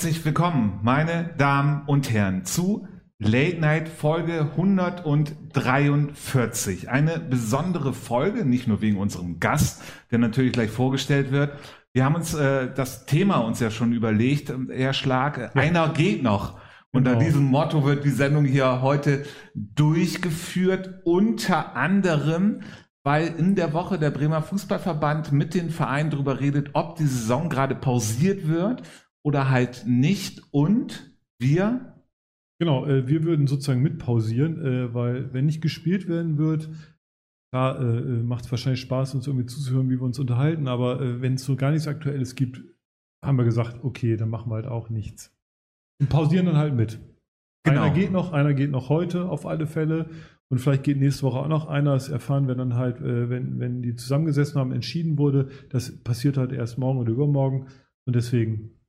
Herzlich willkommen, meine Damen und Herren, zu Late Night Folge 143. Eine besondere Folge, nicht nur wegen unserem Gast, der natürlich gleich vorgestellt wird. Wir haben uns äh, das Thema uns ja schon überlegt, Herr Schlag, ja. einer geht noch. Unter genau. diesem Motto wird die Sendung hier heute durchgeführt, unter anderem, weil in der Woche der Bremer Fußballverband mit den Vereinen darüber redet, ob die Saison gerade pausiert wird oder halt nicht. Und wir Genau, äh, wir würden sozusagen mitpausieren, äh, weil wenn nicht gespielt werden wird, da äh, äh macht es wahrscheinlich Spaß, uns irgendwie zuzuhören, wie wir uns unterhalten, aber äh, wenn es so gar nichts Aktuelles gibt, haben wir gesagt, okay, dann machen wir halt auch nichts. Und pausieren dann halt mit. Genau. Einer geht noch, einer geht noch heute auf alle Fälle und vielleicht geht nächste Woche auch noch einer. Das erfahren wir dann halt, äh, wenn, wenn die zusammengesessen haben, entschieden wurde. Das passiert halt erst morgen oder übermorgen und deswegen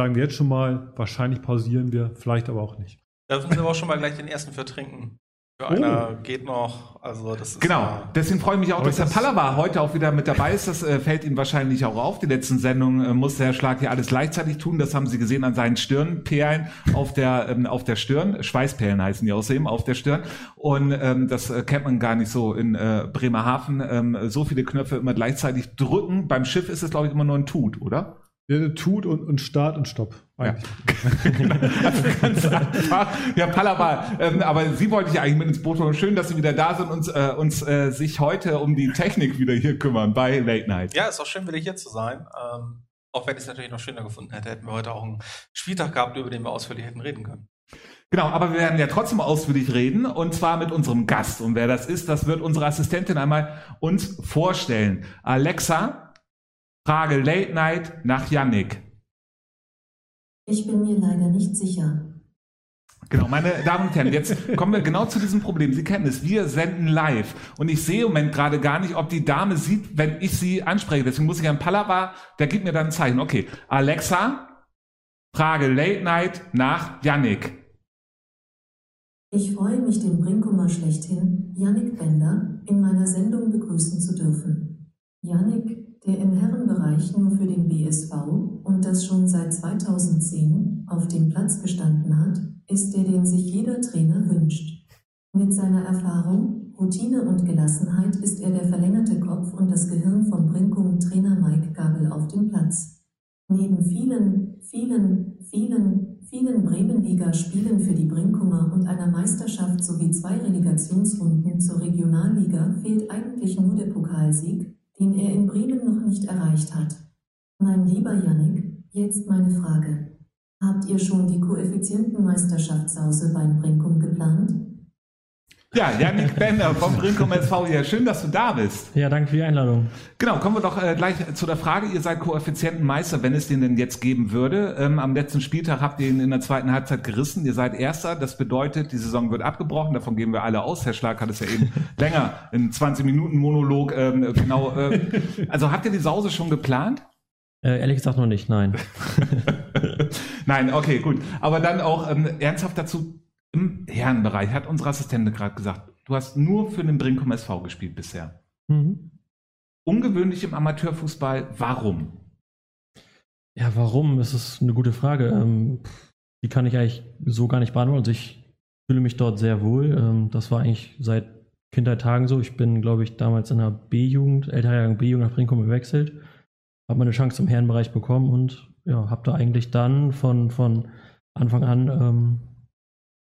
sagen wir jetzt schon mal, wahrscheinlich pausieren wir, vielleicht aber auch nicht. Da dürfen Sie aber auch schon mal gleich den ersten für trinken. Für oh. einer geht noch, also das ist Genau, ja deswegen freue ich mich auch, dass Herr Pallava heute auch wieder mit dabei ist. Das äh, fällt Ihnen wahrscheinlich auch auf. Die letzten Sendungen äh, musste Herr Schlag hier alles gleichzeitig tun. Das haben Sie gesehen an seinen Stirnperlen auf der, ähm, auf der Stirn. Schweißperlen heißen die außerdem auf der Stirn. Und ähm, das äh, kennt man gar nicht so in äh, Bremerhaven. Ähm, so viele Knöpfe immer gleichzeitig drücken. Beim Schiff ist es, glaube ich, immer nur ein Tut, oder? Tut und, und Start und Stopp. Ja. also ganz einfach. Ja, Pallava, ähm, aber Sie wollte ich eigentlich mit ins Boot holen. Schön, dass Sie wieder da sind und äh, uns äh, sich heute um die Technik wieder hier kümmern bei Late Night. Ja, ist auch schön, wieder hier zu sein. Ähm, auch wenn ich es natürlich noch schöner gefunden hätte, hätten wir heute auch einen Spieltag gehabt, über den wir ausführlich hätten reden können. Genau, aber wir werden ja trotzdem ausführlich reden und zwar mit unserem Gast. Und wer das ist, das wird unsere Assistentin einmal uns vorstellen. Alexa, Frage Late Night nach Yannick. Ich bin mir leider nicht sicher. Genau, meine Damen und Herren, jetzt kommen wir genau zu diesem Problem. Sie kennen es, wir senden live. Und ich sehe im Moment gerade gar nicht, ob die Dame sieht, wenn ich sie anspreche. Deswegen muss ich an Pallava, der gibt mir dann ein Zeichen. Okay, Alexa, Frage Late Night nach Yannick. Ich freue mich, den Brinkummer schlechthin, Yannick Bender, in meiner Sendung begrüßen zu dürfen. Yannick der im Herrenbereich nur für den BSV und das schon seit 2010 auf dem Platz gestanden hat, ist der, den sich jeder Trainer wünscht. Mit seiner Erfahrung, Routine und Gelassenheit ist er der verlängerte Kopf und das Gehirn von Brinkum Trainer Mike Gabel auf dem Platz. Neben vielen, vielen, vielen, vielen Bremenliga-Spielen für die Brinkumer und einer Meisterschaft sowie zwei Relegationsrunden zur Regionalliga fehlt eigentlich nur der Pokalsieg, den er in Bremen noch nicht erreicht hat. Mein lieber Yannick, jetzt meine Frage. Habt ihr schon die Koeffizientenmeisterschaftssause beim Brinkum geplant? Ja, Janik Bender vom Brinkum SV hier. Schön, dass du da bist. Ja, danke für die Einladung. Genau, kommen wir doch äh, gleich zu der Frage. Ihr seid Koeffizientenmeister, wenn es den denn jetzt geben würde. Ähm, am letzten Spieltag habt ihr ihn in der zweiten Halbzeit gerissen. Ihr seid Erster. Das bedeutet, die Saison wird abgebrochen. Davon gehen wir alle aus. Herr Schlag hat es ja eben länger in 20 Minuten Monolog ähm, genau. Äh, also habt ihr die Sause schon geplant? Äh, ehrlich gesagt noch nicht, nein. nein, okay, gut. Aber dann auch ähm, ernsthaft dazu, im Herrenbereich, hat unsere Assistentin gerade gesagt, du hast nur für den Brinkum SV gespielt bisher. Mhm. Ungewöhnlich im Amateurfußball, warum? Ja, warum? Das ist eine gute Frage. Ähm, die kann ich eigentlich so gar nicht beantworten. Also ich fühle mich dort sehr wohl. Ähm, das war eigentlich seit Kindheitagen so. Ich bin, glaube ich, damals in der B-Jugend, älterer B-Jugend nach Brinkum gewechselt, habe meine Chance im Herrenbereich bekommen und ja, habe da eigentlich dann von, von Anfang an ähm,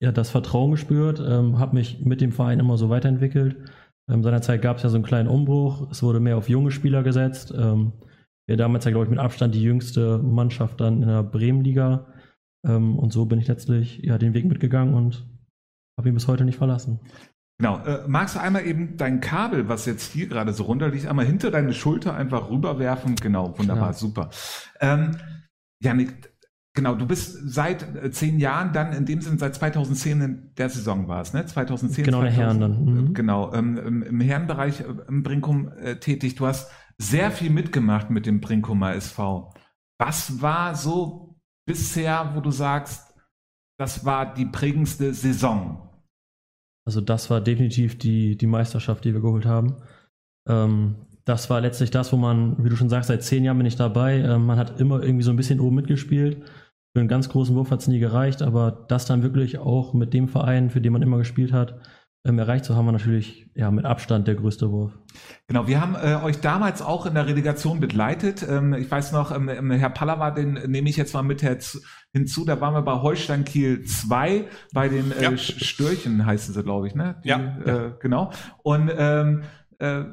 ja, das Vertrauen gespürt, ähm, habe mich mit dem Verein immer so weiterentwickelt. Ähm, seinerzeit gab es ja so einen kleinen Umbruch. Es wurde mehr auf junge Spieler gesetzt. Ähm, wir damals ja, glaube ich, mit Abstand die jüngste Mannschaft dann in der Bremenliga. Ähm, und so bin ich letztlich ja, den Weg mitgegangen und habe ihn bis heute nicht verlassen. Genau. Äh, magst du einmal eben dein Kabel, was jetzt hier gerade so runterliegt, einmal hinter deine Schulter einfach rüberwerfen? Genau, wunderbar, ja. super. Ähm, Janik, Genau, du bist seit äh, zehn Jahren dann in dem Sinne seit 2010 in der Saison war es, ne? 2010. Genau, 2000, der Herren dann. Mhm. Genau, ähm, im, im Herrenbereich äh, im Brinkum äh, tätig. Du hast sehr viel mitgemacht mit dem Brinkumer SV. Was war so bisher, wo du sagst, das war die prägendste Saison? Also das war definitiv die, die Meisterschaft, die wir geholt haben. Ähm, das war letztlich das, wo man, wie du schon sagst, seit zehn Jahren bin ich dabei. Ähm, man hat immer irgendwie so ein bisschen oben mitgespielt. Für einen ganz großen Wurf hat es nie gereicht, aber das dann wirklich auch mit dem Verein, für den man immer gespielt hat, ähm, erreicht zu haben, war natürlich ja, mit Abstand der größte Wurf. Genau, wir haben äh, euch damals auch in der Relegation begleitet. Ähm, ich weiß noch, ähm, ähm Herr Pallava, den nehme ich jetzt mal mit hinzu. Da waren wir bei Holstein Kiel 2, bei den äh, ja. Störchen heißen sie, glaube ich, ne? Die, ja. Äh, genau. Und ähm, äh,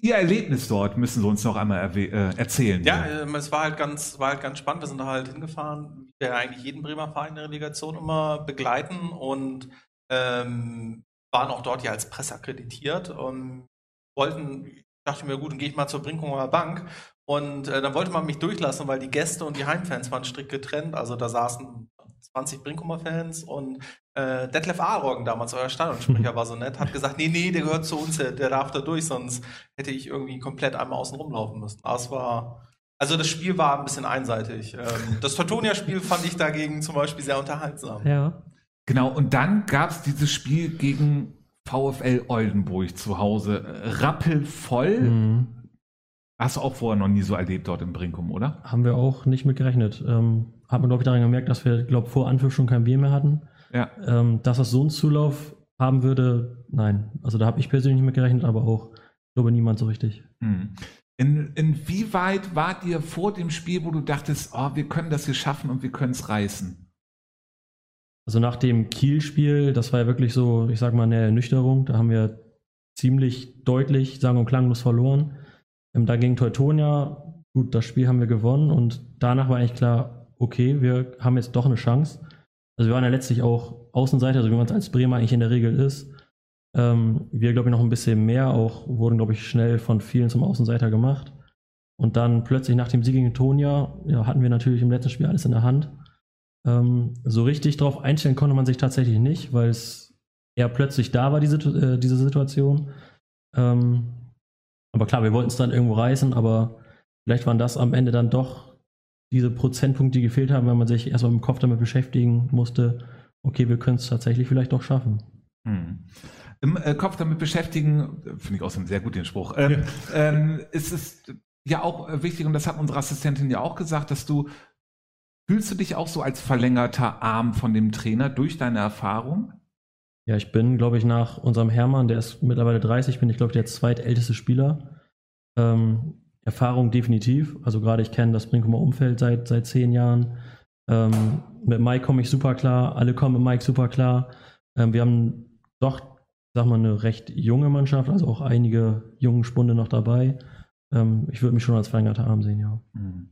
Ihr Erlebnis dort müssen Sie uns noch einmal äh, erzählen. Ja, äh, es war halt ganz, war halt ganz spannend. Wir sind da halt hingefahren, wie wir eigentlich jeden Bremer Verein in der Relegation immer begleiten und ähm, waren auch dort ja als Presse akkreditiert und wollten, ich dachte mir, gut, dann gehe ich mal zur Brinkumer Bank. Und äh, dann wollte man mich durchlassen, weil die Gäste und die Heimfans waren strikt getrennt. Also da saßen 20 Brinkumer-Fans und äh, Detlef Ahroggen, damals euer Stadionsprecher, war so nett, hat gesagt, nee, nee, der gehört zu uns, der, der darf da durch, sonst hätte ich irgendwie komplett einmal außen rumlaufen müssen. Aber es war, also das Spiel war ein bisschen einseitig. Ähm, das Teutonia-Spiel fand ich dagegen zum Beispiel sehr unterhaltsam. Ja. Genau, und dann gab es dieses Spiel gegen VfL Oldenburg zu Hause. Rappelvoll. Mhm. Hast du auch vorher noch nie so erlebt dort im Brinkum, oder? Haben wir auch nicht mit gerechnet. Ähm, hat man, glaube ich, daran gemerkt, dass wir, glaube vor Anpfiff schon kein Bier mehr hatten. Ja. Ähm, dass das so einen Zulauf haben würde, nein. Also da habe ich persönlich nicht mit gerechnet, aber auch, glaube niemand so richtig. Mhm. In, inwieweit wart ihr vor dem Spiel, wo du dachtest, oh, wir können das hier schaffen und wir können es reißen? Also nach dem Kiel-Spiel, das war ja wirklich so, ich sag mal, eine Ernüchterung. Da haben wir ziemlich deutlich, sagen und klanglos verloren. Ähm, da gegen Teutonia, gut, das Spiel haben wir gewonnen und danach war eigentlich klar, okay, wir haben jetzt doch eine Chance. Also wir waren ja letztlich auch Außenseiter, also wie man es als Bremer eigentlich in der Regel ist. Ähm, wir, glaube ich, noch ein bisschen mehr, auch wurden, glaube ich, schnell von vielen zum Außenseiter gemacht. Und dann plötzlich nach dem Sieg gegen Tonia, ja, hatten wir natürlich im letzten Spiel alles in der Hand. Ähm, so richtig darauf einstellen konnte man sich tatsächlich nicht, weil es eher plötzlich da war, diese, äh, diese Situation. Ähm, aber klar, wir wollten es dann irgendwo reißen, aber vielleicht waren das am Ende dann doch diese Prozentpunkte, die gefehlt haben, wenn man sich erstmal im Kopf damit beschäftigen musste, okay, wir können es tatsächlich vielleicht doch schaffen. Hm. Im äh, Kopf damit beschäftigen, finde ich außerdem sehr gut den Spruch, ähm, ja. ähm, ist es ja auch äh, wichtig, und das hat unsere Assistentin ja auch gesagt, dass du Fühlst du dich auch so als verlängerter Arm von dem Trainer durch deine Erfahrung? Ja, ich bin, glaube ich, nach unserem Hermann, der ist mittlerweile 30, bin ich, glaube ich, der zweitälteste Spieler. Ähm, Erfahrung definitiv. Also gerade ich kenne das Brinkumer Umfeld seit, seit zehn Jahren. Ähm, mit Mike komme ich super klar, alle kommen mit Mike super klar. Ähm, wir haben doch, sag mal, eine recht junge Mannschaft, also auch einige jungen Spunde noch dabei. Ähm, ich würde mich schon als verlängerter Arm sehen, ja. Hm.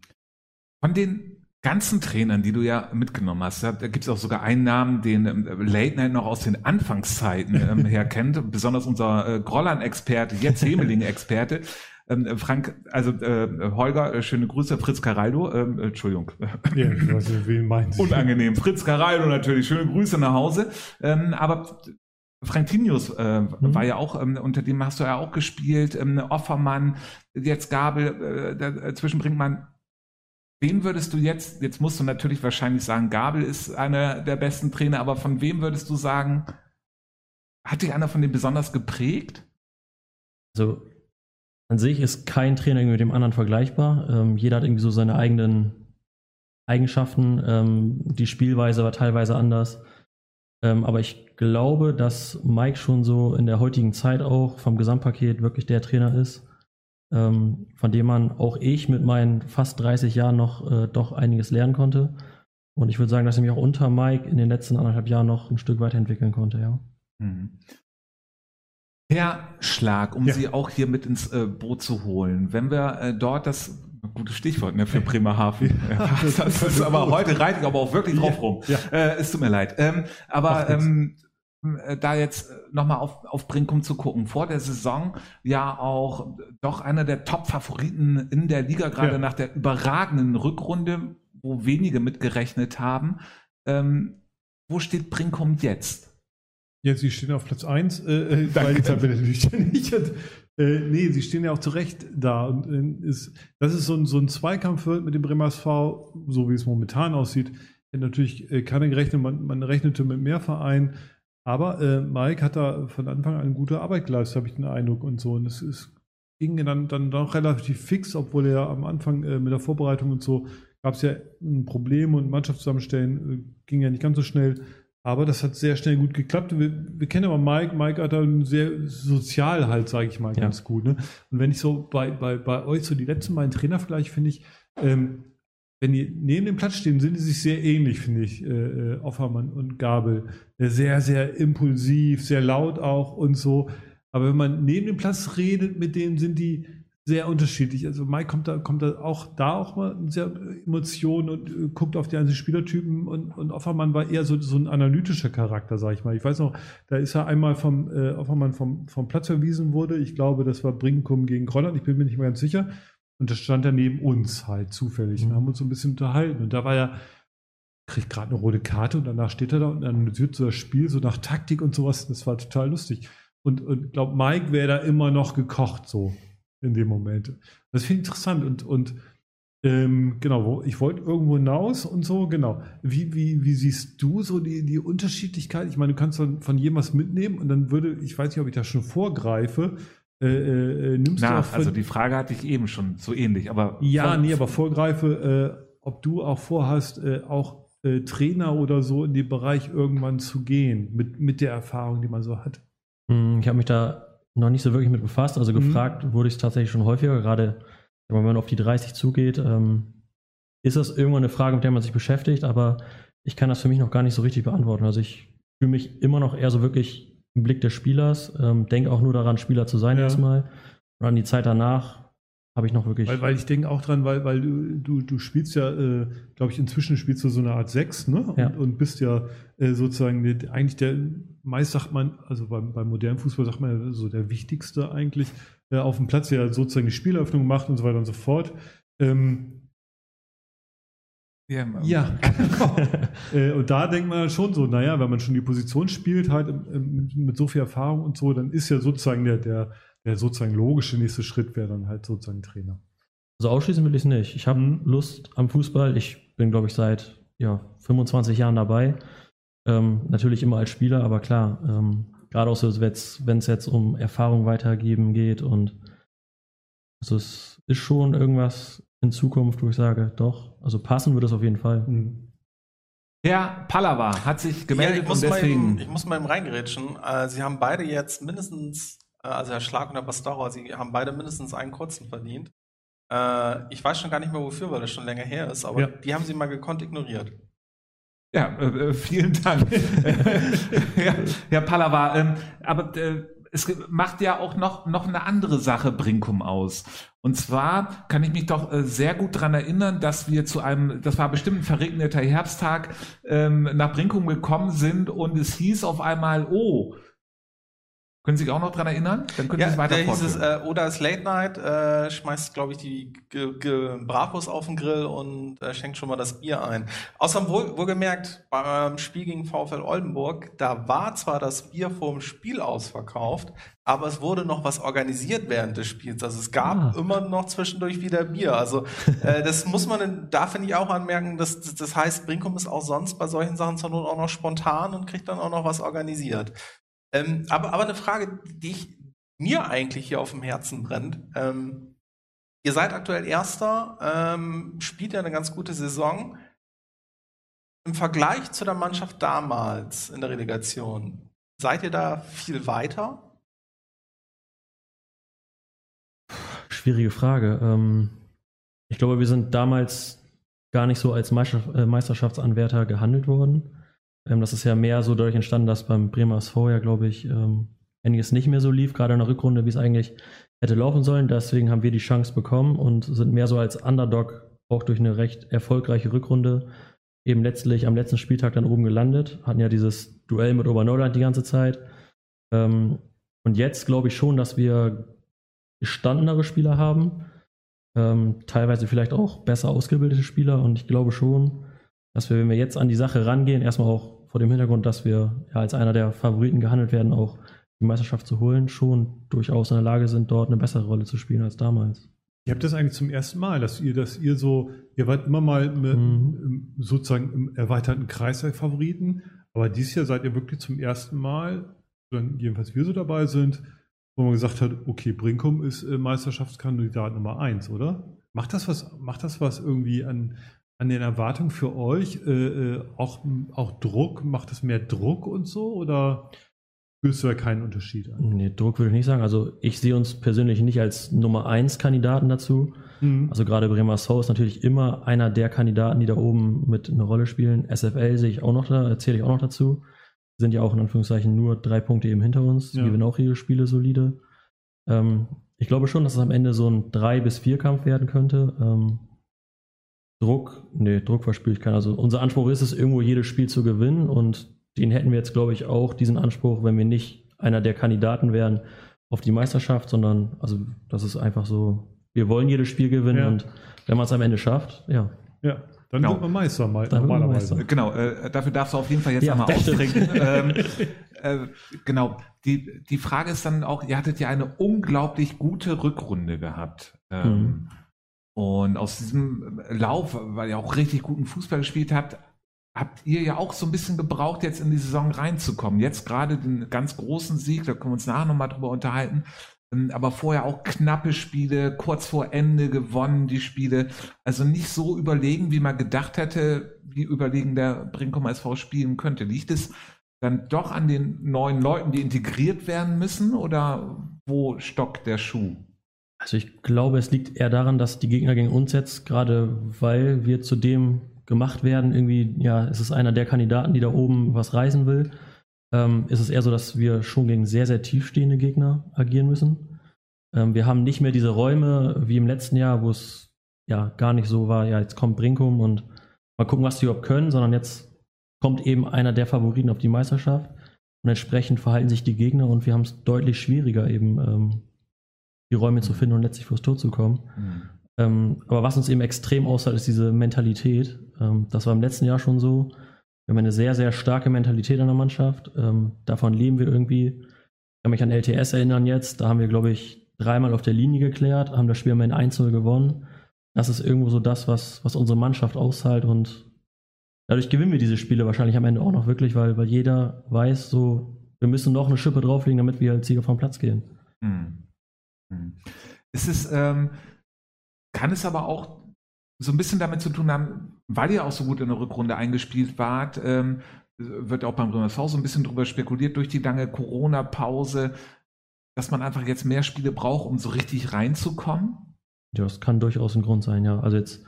Von den ganzen Trainern, die du ja mitgenommen hast, da gibt es auch sogar einen Namen, den ähm, Late Night noch aus den Anfangszeiten ähm, her kennt, besonders unser äh, Grollern-Experte, jetzt Hemeling-Experte. Ähm, Frank, also äh, Holger, äh, schöne Grüße, Fritz Caraldo, ähm, äh, Entschuldigung. Ja, ich weiß nicht, wen meinen Sie? Unangenehm. Fritz Caraldo natürlich, schöne Grüße nach Hause. Ähm, aber Frank Tinius äh, mhm. war ja auch, ähm, unter dem hast du ja auch gespielt, ähm, Offermann, jetzt Gabel, äh, dazwischen bringt man Wen würdest du jetzt, jetzt musst du natürlich wahrscheinlich sagen, Gabel ist einer der besten Trainer, aber von wem würdest du sagen, hat dich einer von denen besonders geprägt? Also an sich ist kein Trainer mit dem anderen vergleichbar. Ähm, jeder hat irgendwie so seine eigenen Eigenschaften. Ähm, die Spielweise war teilweise anders. Ähm, aber ich glaube, dass Mike schon so in der heutigen Zeit auch vom Gesamtpaket wirklich der Trainer ist, ähm, von dem man auch ich mit meinen fast 30 Jahren noch äh, doch einiges lernen konnte. Und ich würde sagen, dass ich mich auch unter Mike in den letzten anderthalb Jahren noch ein Stück weiterentwickeln konnte, ja. Mhm. Herr Schlag, um ja. Sie auch hier mit ins äh, Boot zu holen. Wenn wir äh, dort das gutes Stichwort ne, für Bremerhaven. Ja, das, das ist aber heute reite ich aber auch wirklich drauf rum. Ja. Äh, es tut mir leid. Ähm, aber ähm, äh, da jetzt äh, nochmal auf, auf Brinkum zu gucken. Vor der Saison ja auch doch einer der Top-Favoriten in der Liga, gerade ja. nach der überragenden Rückrunde, wo wenige mitgerechnet haben. Ähm, wo steht Brinkum jetzt? Jetzt, sie stehen auf Platz 1, äh, äh weil die Tabelle natürlich nicht. Äh, nee, sie stehen ja auch zu Recht da. Und äh, ist, das ist so ein, so ein Zweikampf mit dem Bremer SV, so wie es momentan aussieht. Natürlich äh, keiner gerechnet, man, man rechnete mit mehr Vereinen. Aber äh, Mike hat da von Anfang an gute Arbeit geleistet, habe ich den Eindruck und so. Und es, es ging dann, dann doch relativ fix, obwohl er am Anfang äh, mit der Vorbereitung und so gab es ja ein Problem und Mannschaft zusammenstellen äh, ging ja nicht ganz so schnell. Aber das hat sehr schnell gut geklappt. Wir, wir kennen aber Mike. Mike hat da sehr sozial halt, sage ich mal, Ja. ganz gut. Ne? Und wenn ich so bei, bei, bei euch so die letzten beiden Trainer vielleicht finde ich, ähm, wenn die neben dem Platz stehen, sind die sich sehr ähnlich, finde ich, äh, äh, Offermann und Gabel. Äh, Sehr, sehr impulsiv, sehr laut auch und so. Aber wenn man neben dem Platz redet, mit denen sind die sehr unterschiedlich. Also Mike kommt da, kommt da auch da auch mal sehr Emotionen und äh, guckt auf die einzelnen Spielertypen und, und Offermann war eher so, so ein analytischer Charakter, sag ich mal. Ich weiß noch, da ist er einmal vom äh, Offermann vom, vom Platz verwiesen wurde. Ich glaube, das war Brinkum gegen Grolland, ich bin mir nicht mehr ganz sicher. Und das stand er neben uns halt zufällig. Mhm. Wir haben uns so ein bisschen unterhalten. Und da war er, kriegt gerade eine rote Karte und danach steht er da und analysiert so das Spiel, so nach Taktik und sowas. Das war total lustig. Und ich glaube, Mike wäre da immer noch gekocht, so in dem Moment. Das finde ich interessant. Und, und ähm, genau, wo, ich wollte irgendwo hinaus und so, genau. Wie, wie, wie siehst du so die, die Unterschiedlichkeit? Ich meine, du kannst dann von jedem was mitnehmen und dann würde, ich weiß nicht, ob ich da schon vorgreife, äh, äh, nimmst du auch Na, von, also die Frage hatte ich eben schon so ähnlich, aber ja, von- nee, aber vorgreife, äh, ob du auch vorhast, äh, auch äh, Trainer oder so in den Bereich irgendwann zu gehen, mit, mit der Erfahrung, die man so hat. Hm, Ich habe mich da noch nicht so wirklich mit befasst. Also Mhm. gefragt wurde ich es tatsächlich schon häufiger, gerade wenn man auf die 30 zugeht. Ähm, ist das irgendwann eine Frage, mit der man sich beschäftigt, aber ich kann das für mich noch gar nicht so richtig beantworten. Also ich fühle mich immer noch eher so wirklich im Blick des Spielers, ähm, denke auch nur daran, Spieler zu sein Ja. erstmal. Und an die Zeit danach habe ich noch wirklich. Weil, weil ich denke auch dran, weil, weil du, du, du spielst ja, äh, glaube ich, inzwischen spielst du so eine Art Sechs, ne? Und, Ja. und bist ja äh, sozusagen der, eigentlich der, meist sagt man, also beim, beim modernen Fußball sagt man ja so der wichtigste eigentlich äh, auf dem Platz, der sozusagen die Spieleröffnung macht und so weiter und so fort. Ähm, Ja, Ja, genau. äh, und da denkt man dann schon so, naja, wenn man schon die Position spielt, halt im, mit, mit so viel Erfahrung und so, dann ist ja sozusagen der, der, der sozusagen logische nächste Schritt wäre dann halt sozusagen Trainer. Also ausschließen will ich es nicht. Ich habe Mhm. Lust am Fußball. Ich bin, glaube ich, seit ja, 25 Jahren dabei. Ähm, natürlich immer als Spieler, aber klar, ähm, gerade auch so, wenn es jetzt um Erfahrung weitergeben geht und also es ist schon irgendwas in Zukunft, wo ich sage, doch, also passen würde es auf jeden Fall. Mhm. Herr Pallava hat sich Ja, gemeldet ich, muss und mal deswegen. eben, ich muss mal eben reingerätschen. Äh, Sie haben beide jetzt mindestens, also Herr Schlag und Herr Pastora, Sie haben beide mindestens einen kurzen verdient. Äh, ich weiß schon gar nicht mehr wofür, weil das schon länger her ist, aber Ja. die haben Sie mal gekonnt ignoriert. Ja, äh, äh, vielen Dank. ja, Herr Pallava, ähm, aber äh, es macht ja auch noch, noch eine andere Sache Brinkum aus. Und zwar kann ich mich doch äh, sehr gut dran erinnern, dass wir zu einem, das war bestimmt ein verregneter Herbsttag, ähm, nach Brinkum gekommen sind und es hieß auf einmal, oh, können Sie sich auch noch dran erinnern? Dann können Sie Ja, es weiter da hieß es, äh, oder ist Late Night, äh, schmeißt, glaube ich, die Ge Ge Bravos auf den Grill und äh, schenkt schon mal das Bier ein. Außerdem wohl, wohlgemerkt, beim Spiel gegen VfL Oldenburg, da war zwar das Bier vorm Spiel ausverkauft, aber es wurde noch was organisiert während des Spiels. Also es gab Ah. immer noch zwischendurch wieder Bier. Also äh, das muss man, da finde ich auch anmerken, dass, das- das heißt, Brinkum ist auch sonst bei solchen Sachen zur Not auch noch spontan und kriegt dann auch noch was organisiert. Ähm, aber, aber eine Frage, die ich, mir eigentlich hier auf dem Herzen brennt. Ähm, ihr seid aktuell Erster, ähm, spielt ja eine ganz gute Saison. Im Vergleich zu der Mannschaft damals in der Relegation, seid ihr da viel weiter? Schwierige Frage. Ähm, ich glaube, wir sind damals gar nicht so als äh, Meisterschaftsanwärter gehandelt worden. Ähm, das ist ja mehr so dadurch entstanden, dass beim Bremer SV ja, glaube ich, ähm, einiges nicht mehr so lief, gerade in der Rückrunde, wie es eigentlich hätte laufen sollen. Deswegen haben wir die Chance bekommen und sind mehr so als Underdog auch durch eine recht erfolgreiche Rückrunde eben letztlich am letzten Spieltag dann oben gelandet. Hatten ja dieses Duell mit Oberneuland die ganze Zeit. Ähm, und jetzt glaube ich schon, dass wir gestandenere Spieler haben, ähm, teilweise vielleicht auch besser ausgebildete Spieler und ich glaube schon, dass wir, wenn wir jetzt an die Sache rangehen, erstmal auch vor dem Hintergrund, dass wir ja als einer der Favoriten gehandelt werden, auch die Meisterschaft zu holen, schon durchaus in der Lage sind, dort eine bessere Rolle zu spielen als damals. Ihr habt das eigentlich zum ersten Mal, dass ihr, dass ihr so, ihr wart immer mal mit, Mhm. sozusagen im erweiterten Kreis der Favoriten, aber dieses Jahr seid ihr wirklich zum ersten Mal, dann jedenfalls wir so dabei sind, wo man gesagt hat, okay, Brinkum ist äh, Meisterschaftskandidat Nummer eins, oder? Macht das was, macht das was irgendwie an, an den Erwartungen für euch äh, äh, auch, auch Druck? Macht es mehr Druck und so oder spürst du ja keinen Unterschied an? Nee, Druck würde ich nicht sagen. Also ich sehe uns persönlich nicht als Nummer 1 Kandidaten dazu. Mhm. Also gerade Bremer Soul ist natürlich immer einer der Kandidaten, die da oben mit eine Rolle spielen. SFL sehe ich auch noch da, erzähle ich auch noch dazu. Sind ja auch in Anführungszeichen nur drei Punkte eben hinter uns. Die Ja. gewinnen auch ihre Spiele solide. Ähm, ich glaube schon, dass es am Ende so ein 3 bis 4 Kampf werden könnte. Ähm, Druck, nee, Druck verspüre ich keinen. Also unser Anspruch ist es, irgendwo jedes Spiel zu gewinnen und den hätten wir jetzt, glaube ich, auch, diesen Anspruch, wenn wir nicht einer der Kandidaten wären auf die Meisterschaft, sondern, also das ist einfach so, wir wollen jedes Spiel gewinnen Ja. und wenn man es am Ende schafft, ja. Ja, dann Genau. wird man Meister Dann man normalerweise. Meister. Genau, äh, dafür darfst du auf jeden Fall jetzt Ja, einmal bitte. austrinken. ähm, äh, genau, die, die Frage ist dann auch, ihr hattet ja eine unglaublich gute Rückrunde gehabt. Ähm, Mhm. Und aus diesem Lauf, weil ihr auch richtig guten Fußball gespielt habt, habt ihr ja auch so ein bisschen gebraucht, jetzt in die Saison reinzukommen. Jetzt gerade den ganz großen Sieg, da können wir uns nachher nochmal drüber unterhalten. Ähm, Aber vorher auch knappe Spiele, kurz vor Ende gewonnen, die Spiele. Also nicht so überlegen, wie man gedacht hätte, wie überlegen der Brinkum SV spielen könnte. Liegt es dann doch an den neuen Leuten, die integriert werden müssen oder wo stockt der Schuh? Also ich glaube, es liegt eher daran, dass die Gegner gegen uns jetzt, gerade weil wir zu dem gemacht werden, irgendwie, ja, es ist einer der Kandidaten, die da oben was reißen will, ähm, ist es eher so, dass wir schon gegen sehr, sehr tiefstehende Gegner agieren müssen. Ähm, wir haben nicht mehr diese Räume wie im letzten Jahr, wo es ja gar nicht so war, ja, jetzt kommt Brinkum und mal gucken, was die überhaupt können, sondern jetzt kommt eben einer der Favoriten auf die Meisterschaft und entsprechend verhalten sich die Gegner und wir haben es deutlich schwieriger eben ähm, die Räume zu finden und letztlich fürs Tor zu kommen. Ähm, aber was uns eben extrem aushält, ist diese Mentalität. Ähm, das war im letzten Jahr schon so. Wir haben eine sehr, sehr starke Mentalität in der Mannschaft. Ähm, davon leben wir irgendwie. Ich kann mich an LTS erinnern jetzt. Da haben wir, glaube ich, dreimal auf der Linie geklärt, haben das Spiel am Ende 1-0 gewonnen. Das ist irgendwo so das, was, was unsere Mannschaft aushält und dadurch gewinnen wir diese Spiele wahrscheinlich am Ende auch noch wirklich, weil, weil jeder weiß, so, wir müssen noch eine Schippe drauflegen, damit wir als Sieger vom Platz gehen. Hm. Hm. Es ähm, kann es aber auch so ein bisschen damit zu tun haben, weil ihr auch so gut in der Rückrunde eingespielt wart, ähm, wird auch beim Bremer so ein bisschen drüber spekuliert, durch die lange Corona-Pause, dass man einfach jetzt mehr Spiele braucht, um so richtig reinzukommen? Ja, das kann durchaus ein Grund sein, ja. Also jetzt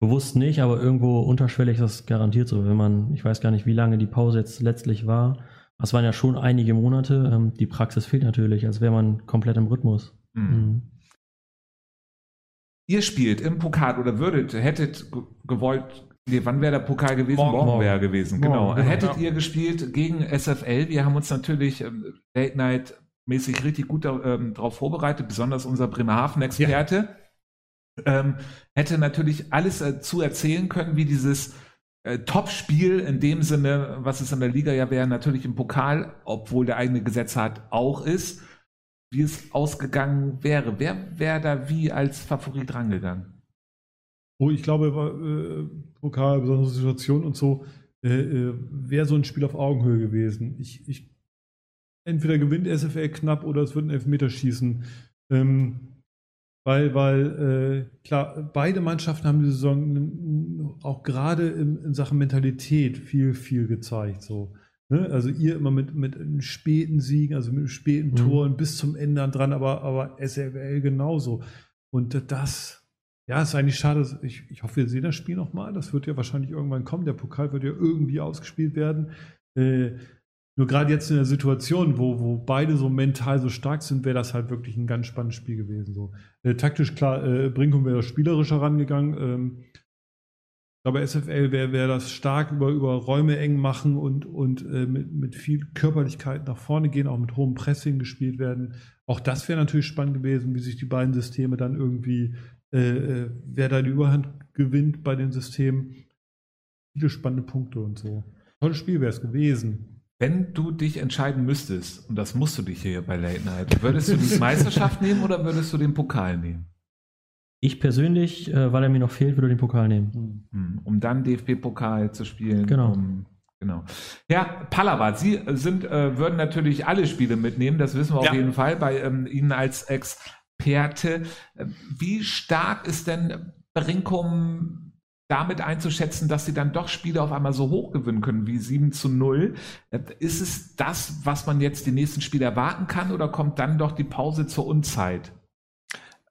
bewusst nicht, aber irgendwo unterschwellig ist das garantiert so. Wenn man, ich weiß gar nicht, wie lange die Pause jetzt letztlich war. Es waren ja schon einige Monate. Ähm, die Praxis fehlt natürlich, als wäre man komplett im Rhythmus. Hm. Mhm. Ihr spielt im Pokal oder würdet, hättet ge- gewollt, nee, wann wäre der Pokal gewesen? Morgen. Morgen, Morgen. wäre er gewesen, Morgen, genau. genau. Hättet Ja. ihr gespielt gegen SFL? Wir haben uns natürlich ähm, Late Night mäßig richtig gut ähm, darauf vorbereitet, besonders unser Bremerhaven-Experte. Ähm, hätte natürlich alles äh, zu erzählen können, wie dieses äh, Top-Spiel in dem Sinne, was es in der Liga ja wäre, natürlich im Pokal, obwohl der eigene Gesetz hat, auch ist, wie es ausgegangen wäre. Wer wäre da wie als Favorit rangegangen? Oh, ich glaube, äh, Pokal, besondere Situation und so, äh, äh, wäre so ein Spiel auf Augenhöhe gewesen. Ich, ich, entweder gewinnt SFL knapp oder es wird ein Elfmeterschießen. Ähm, weil, weil, äh, klar, beide Mannschaften haben die Saison auch gerade in, in Sachen Mentalität viel, viel gezeigt. So. Ne? Also ihr immer mit, mit einem späten Siegen, also mit einem späten Mhm. Toren bis zum Ende dann dran, aber, aber SFL genauso. Und das, ja, ist eigentlich schade. Ich, ich hoffe, wir sehen das Spiel nochmal. Das wird ja wahrscheinlich irgendwann kommen. Der Pokal wird ja irgendwie ausgespielt werden. Äh, nur gerade jetzt in der Situation, wo, wo beide so mental so stark sind, wäre das halt wirklich ein ganz spannendes Spiel gewesen. So. Äh, taktisch klar, äh, Brinkum wäre spielerisch herangegangen. Ähm, glaube, SFL wäre wär das stark über, über Räume eng machen und, und äh, mit, mit viel Körperlichkeit nach vorne gehen, auch mit hohem Pressing gespielt werden. Auch das wäre natürlich spannend gewesen, wie sich die beiden Systeme dann irgendwie, äh, äh, wer da die Überhand gewinnt bei den Systemen. Viele spannende Punkte und so. Tolles Spiel wäre es gewesen. Wenn du dich entscheiden müsstest, und das musst du dich hier bei Late Night, würdest du die Meisterschaft nehmen oder würdest du den Pokal nehmen? Ich persönlich, äh, weil er mir noch fehlt, würde den Pokal nehmen. Hm, Um dann DFB-Pokal zu spielen. Genau. Um, genau. Ja, Palavat, Sie sind, äh, würden natürlich alle Spiele mitnehmen, das wissen wir Ja. auf jeden Fall bei ähm, Ihnen als Experte. Äh, Wie stark ist denn Brinkum damit einzuschätzen, dass sie dann doch Spiele auf einmal so hoch gewinnen können wie 7 zu 0. Äh, ist es das, was man jetzt die nächsten Spiele erwarten kann oder kommt dann doch die Pause zur Unzeit?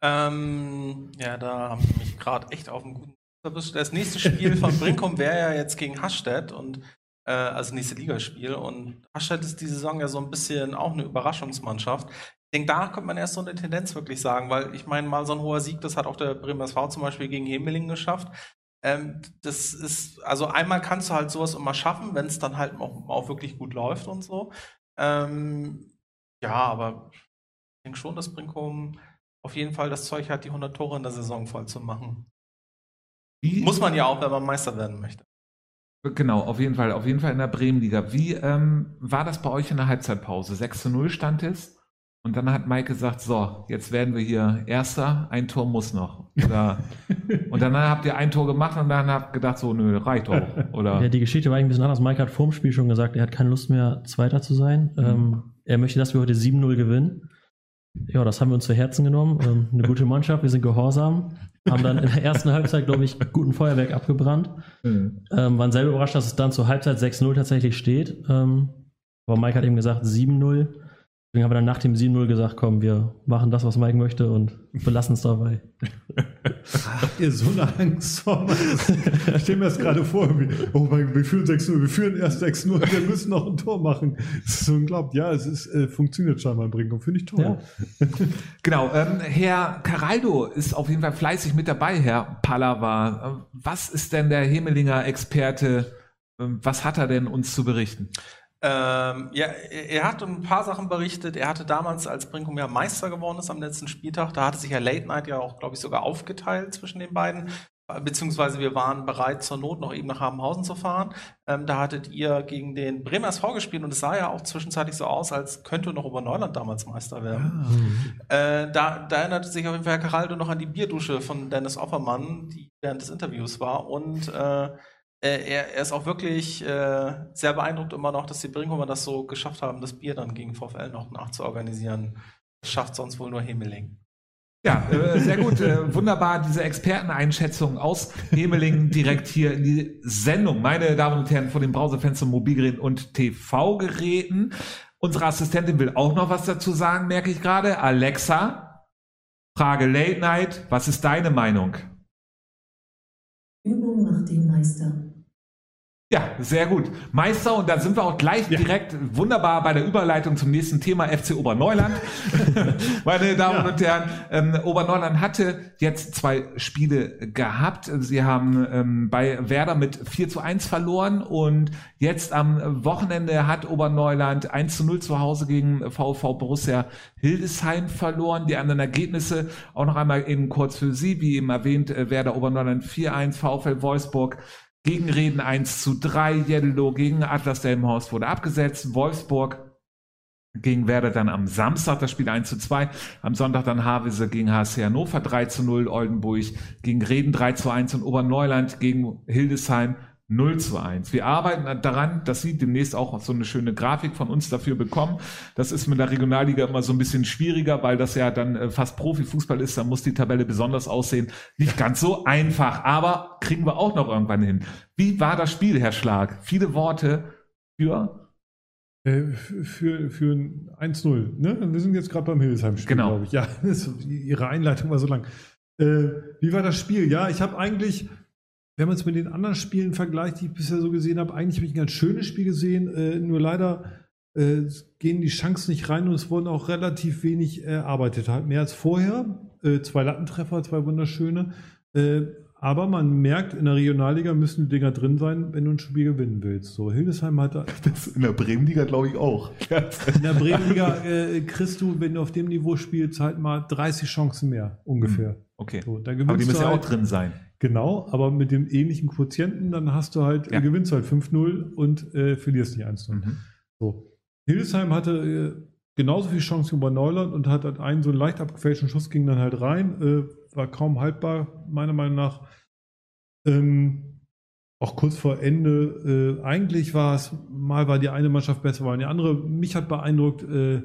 Ähm, ja, da haben sie mich gerade echt auf einen guten erwischt. Das nächste Spiel von Brinkum wäre ja jetzt gegen Hastedt und äh, also nächste Ligaspiel. Und Hastedt ist die Saison ja so ein bisschen auch eine Überraschungsmannschaft. Ich denke, da könnte man erst so eine Tendenz wirklich sagen, weil ich meine, mal so ein hoher Sieg, das hat auch der Bremer SV zum Beispiel gegen Hemeling geschafft. Ähm, das ist, also einmal kannst du halt sowas immer schaffen, wenn es dann halt auch, auch, wirklich gut läuft und so. Ähm, ja, aber ich denke schon, dass Brinkum auf jeden Fall das Zeug hat, die 100 Tore in der Saison voll zu machen. Wie Muss man ja auch, wenn man Meister werden möchte. Genau, auf jeden Fall, auf jeden Fall in der Bremenliga. Wie ähm, war das bei euch in der Halbzeitpause? 6 zu 0 stand es. Und dann hat Mike gesagt, so, jetzt werden wir hier Erster, ein Tor muss noch. Oder, und dann habt ihr ein Tor gemacht und dann habt ihr gedacht, so, nö, reicht doch. Oder? Ja, die Geschichte war eigentlich ein bisschen anders. Mike hat vor dem Spiel schon gesagt, er hat keine Lust mehr, Zweiter zu sein. Mhm. Ähm, er möchte, dass wir heute 7-0 gewinnen. Ja, das haben wir uns zu Herzen genommen. Ähm, eine gute Mannschaft, wir sind gehorsam. Haben dann in der ersten Halbzeit, glaube ich, guten Feuerwerk abgebrannt. Mhm. Ähm, waren selber überrascht, dass es dann zur Halbzeit 6-0 tatsächlich steht. Ähm, aber Mike hat eben gesagt 7-0. Deswegen haben wir dann nach dem 7-0 gesagt, komm, wir machen das, was Mike möchte und belassen es dabei. Habt ihr so eine Angst vor Ich stelle mir das gerade vor. Oh mein, wir führen 6-0, wir führen erst 6-0, wir müssen noch ein Tor machen. Das ist so unglaublich. Ja, es ist, äh, funktioniert scheinbar in Brinkum. Finde ich toll. Ja. genau. Ähm, Herr Caraldo ist auf jeden Fall fleißig mit dabei, Herr Pallava. Was ist denn der Hemelinger Experte? Ähm, was hat er denn uns zu berichten? Ähm, ja, er hat ein paar Sachen berichtet. Er hatte damals, als Brinkum ja Meister geworden ist am letzten Spieltag, da hatte sich ja Late Night ja auch, glaube ich, sogar aufgeteilt zwischen den beiden. Beziehungsweise wir waren bereit, zur Not noch eben nach Habenhausen zu fahren. Ähm, da hattet ihr gegen den Bremer SV gespielt und es sah ja auch zwischenzeitlich so aus, als könnte noch Oberneuland damals Meister werden. Ah. Äh, da, da erinnerte sich auf jeden Fall Herr Caraldo noch an die Bierdusche von Dennis Offermann, die während des Interviews war. Und äh, er, er, ist auch wirklich äh, sehr beeindruckt immer noch, dass die Brinkumer das so geschafft haben, das Bier dann gegen VfL noch nachzuorganisieren. Das schafft sonst wohl nur Hemeling. Ja, äh, sehr gut. Äh, wunderbar, diese Experteneinschätzung aus Hemeling direkt hier in die Sendung. Meine Damen und Herren, vor den Browserfenstern, Mobilgeräten und TV-Geräten. Unsere Assistentin will auch noch was dazu sagen, merke ich gerade. Alexa, Frage Late Night, was ist deine Meinung? Übung macht den Meister. Ja, sehr gut. Meister, und da sind wir auch gleich ja. direkt wunderbar bei der Überleitung zum nächsten Thema FC Oberneuland. Meine Damen ja. und Herren, ähm, Oberneuland hatte jetzt zwei Spiele gehabt. Sie haben ähm, bei Werder mit 4 zu 1 verloren und jetzt am Wochenende hat Oberneuland 1 zu 0 zu Hause gegen VV Borussia Hildesheim verloren. Die anderen Ergebnisse auch noch einmal eben kurz für Sie, wie eben erwähnt, äh, Werder Oberneuland 4-1, VfL Wolfsburg Gegenreden 1 zu 3, Yellow gegen Atlas Delmenhorst wurde abgesetzt, Wolfsburg gegen Werder dann am Samstag das Spiel 1 zu 2, am Sonntag dann Havese gegen HSC Hannover 3 zu 0, Oldenburg gegen Reden 3 zu 1 und Oberneuland gegen Hildesheim 0 zu 1. Wir arbeiten daran, dass Sie demnächst auch so eine schöne Grafik von uns dafür bekommen. Das ist mit der Regionalliga immer so ein bisschen schwieriger, weil das ja dann äh, fast Profifußball ist. Da muss die Tabelle besonders aussehen. Nicht ganz so einfach, aber kriegen wir auch noch irgendwann hin. Wie war das Spiel, Herr Schlag? Viele Worte für äh, für, für ein 1-0. Ne? Wir sind jetzt gerade beim Hildesheim-Spiel, genau. glaube ich. Ja, Ihre Einleitung war so lang. Äh, wie war das Spiel? Ja, ich habe eigentlich wenn man es mit den anderen Spielen vergleicht, die ich bisher so gesehen habe, eigentlich habe ich ein ganz schönes Spiel gesehen. Äh, nur leider äh, gehen die Chancen nicht rein und es wurden auch relativ wenig erarbeitet. Halt mehr als vorher. Äh, zwei Lattentreffer, zwei wunderschöne. Äh, aber man merkt, in der Regionalliga müssen die Dinger drin sein, wenn du ein Spiel gewinnen willst. So, Hildesheim hat das in der Bremenliga, glaube ich, auch. in der Bremenliga äh, kriegst du, wenn du auf dem Niveau spielst, halt mal 30 Chancen mehr, ungefähr. Hm, okay. So, aber die müssen ja halt, auch drin sein. Genau, aber mit dem ähnlichen Quotienten, dann hast du halt, ja. gewinnst halt 5-0 und äh, verlierst nicht 1-0. Mhm. So. Hildesheim hatte äh, genauso viel Chancen über Neuland und hat halt einen so einen leicht abgefälschten Schuss ging dann halt rein, äh, war kaum haltbar, meiner Meinung nach. Ähm, auch kurz vor Ende, äh, eigentlich war es, mal war die eine Mannschaft besser, mal die andere. Mich hat beeindruckt, äh,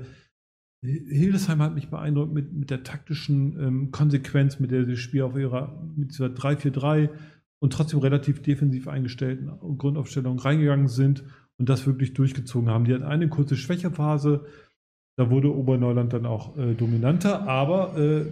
Hildesheim hat mich beeindruckt mit, mit der taktischen ähm, Konsequenz, mit der sie das Spiel auf ihrer, mit dieser 3-4-3 und trotzdem relativ defensiv eingestellten Grundaufstellungen reingegangen sind und das wirklich durchgezogen haben. Die hatten eine kurze Schwächephase, da wurde Oberneuland dann auch äh, dominanter, aber äh,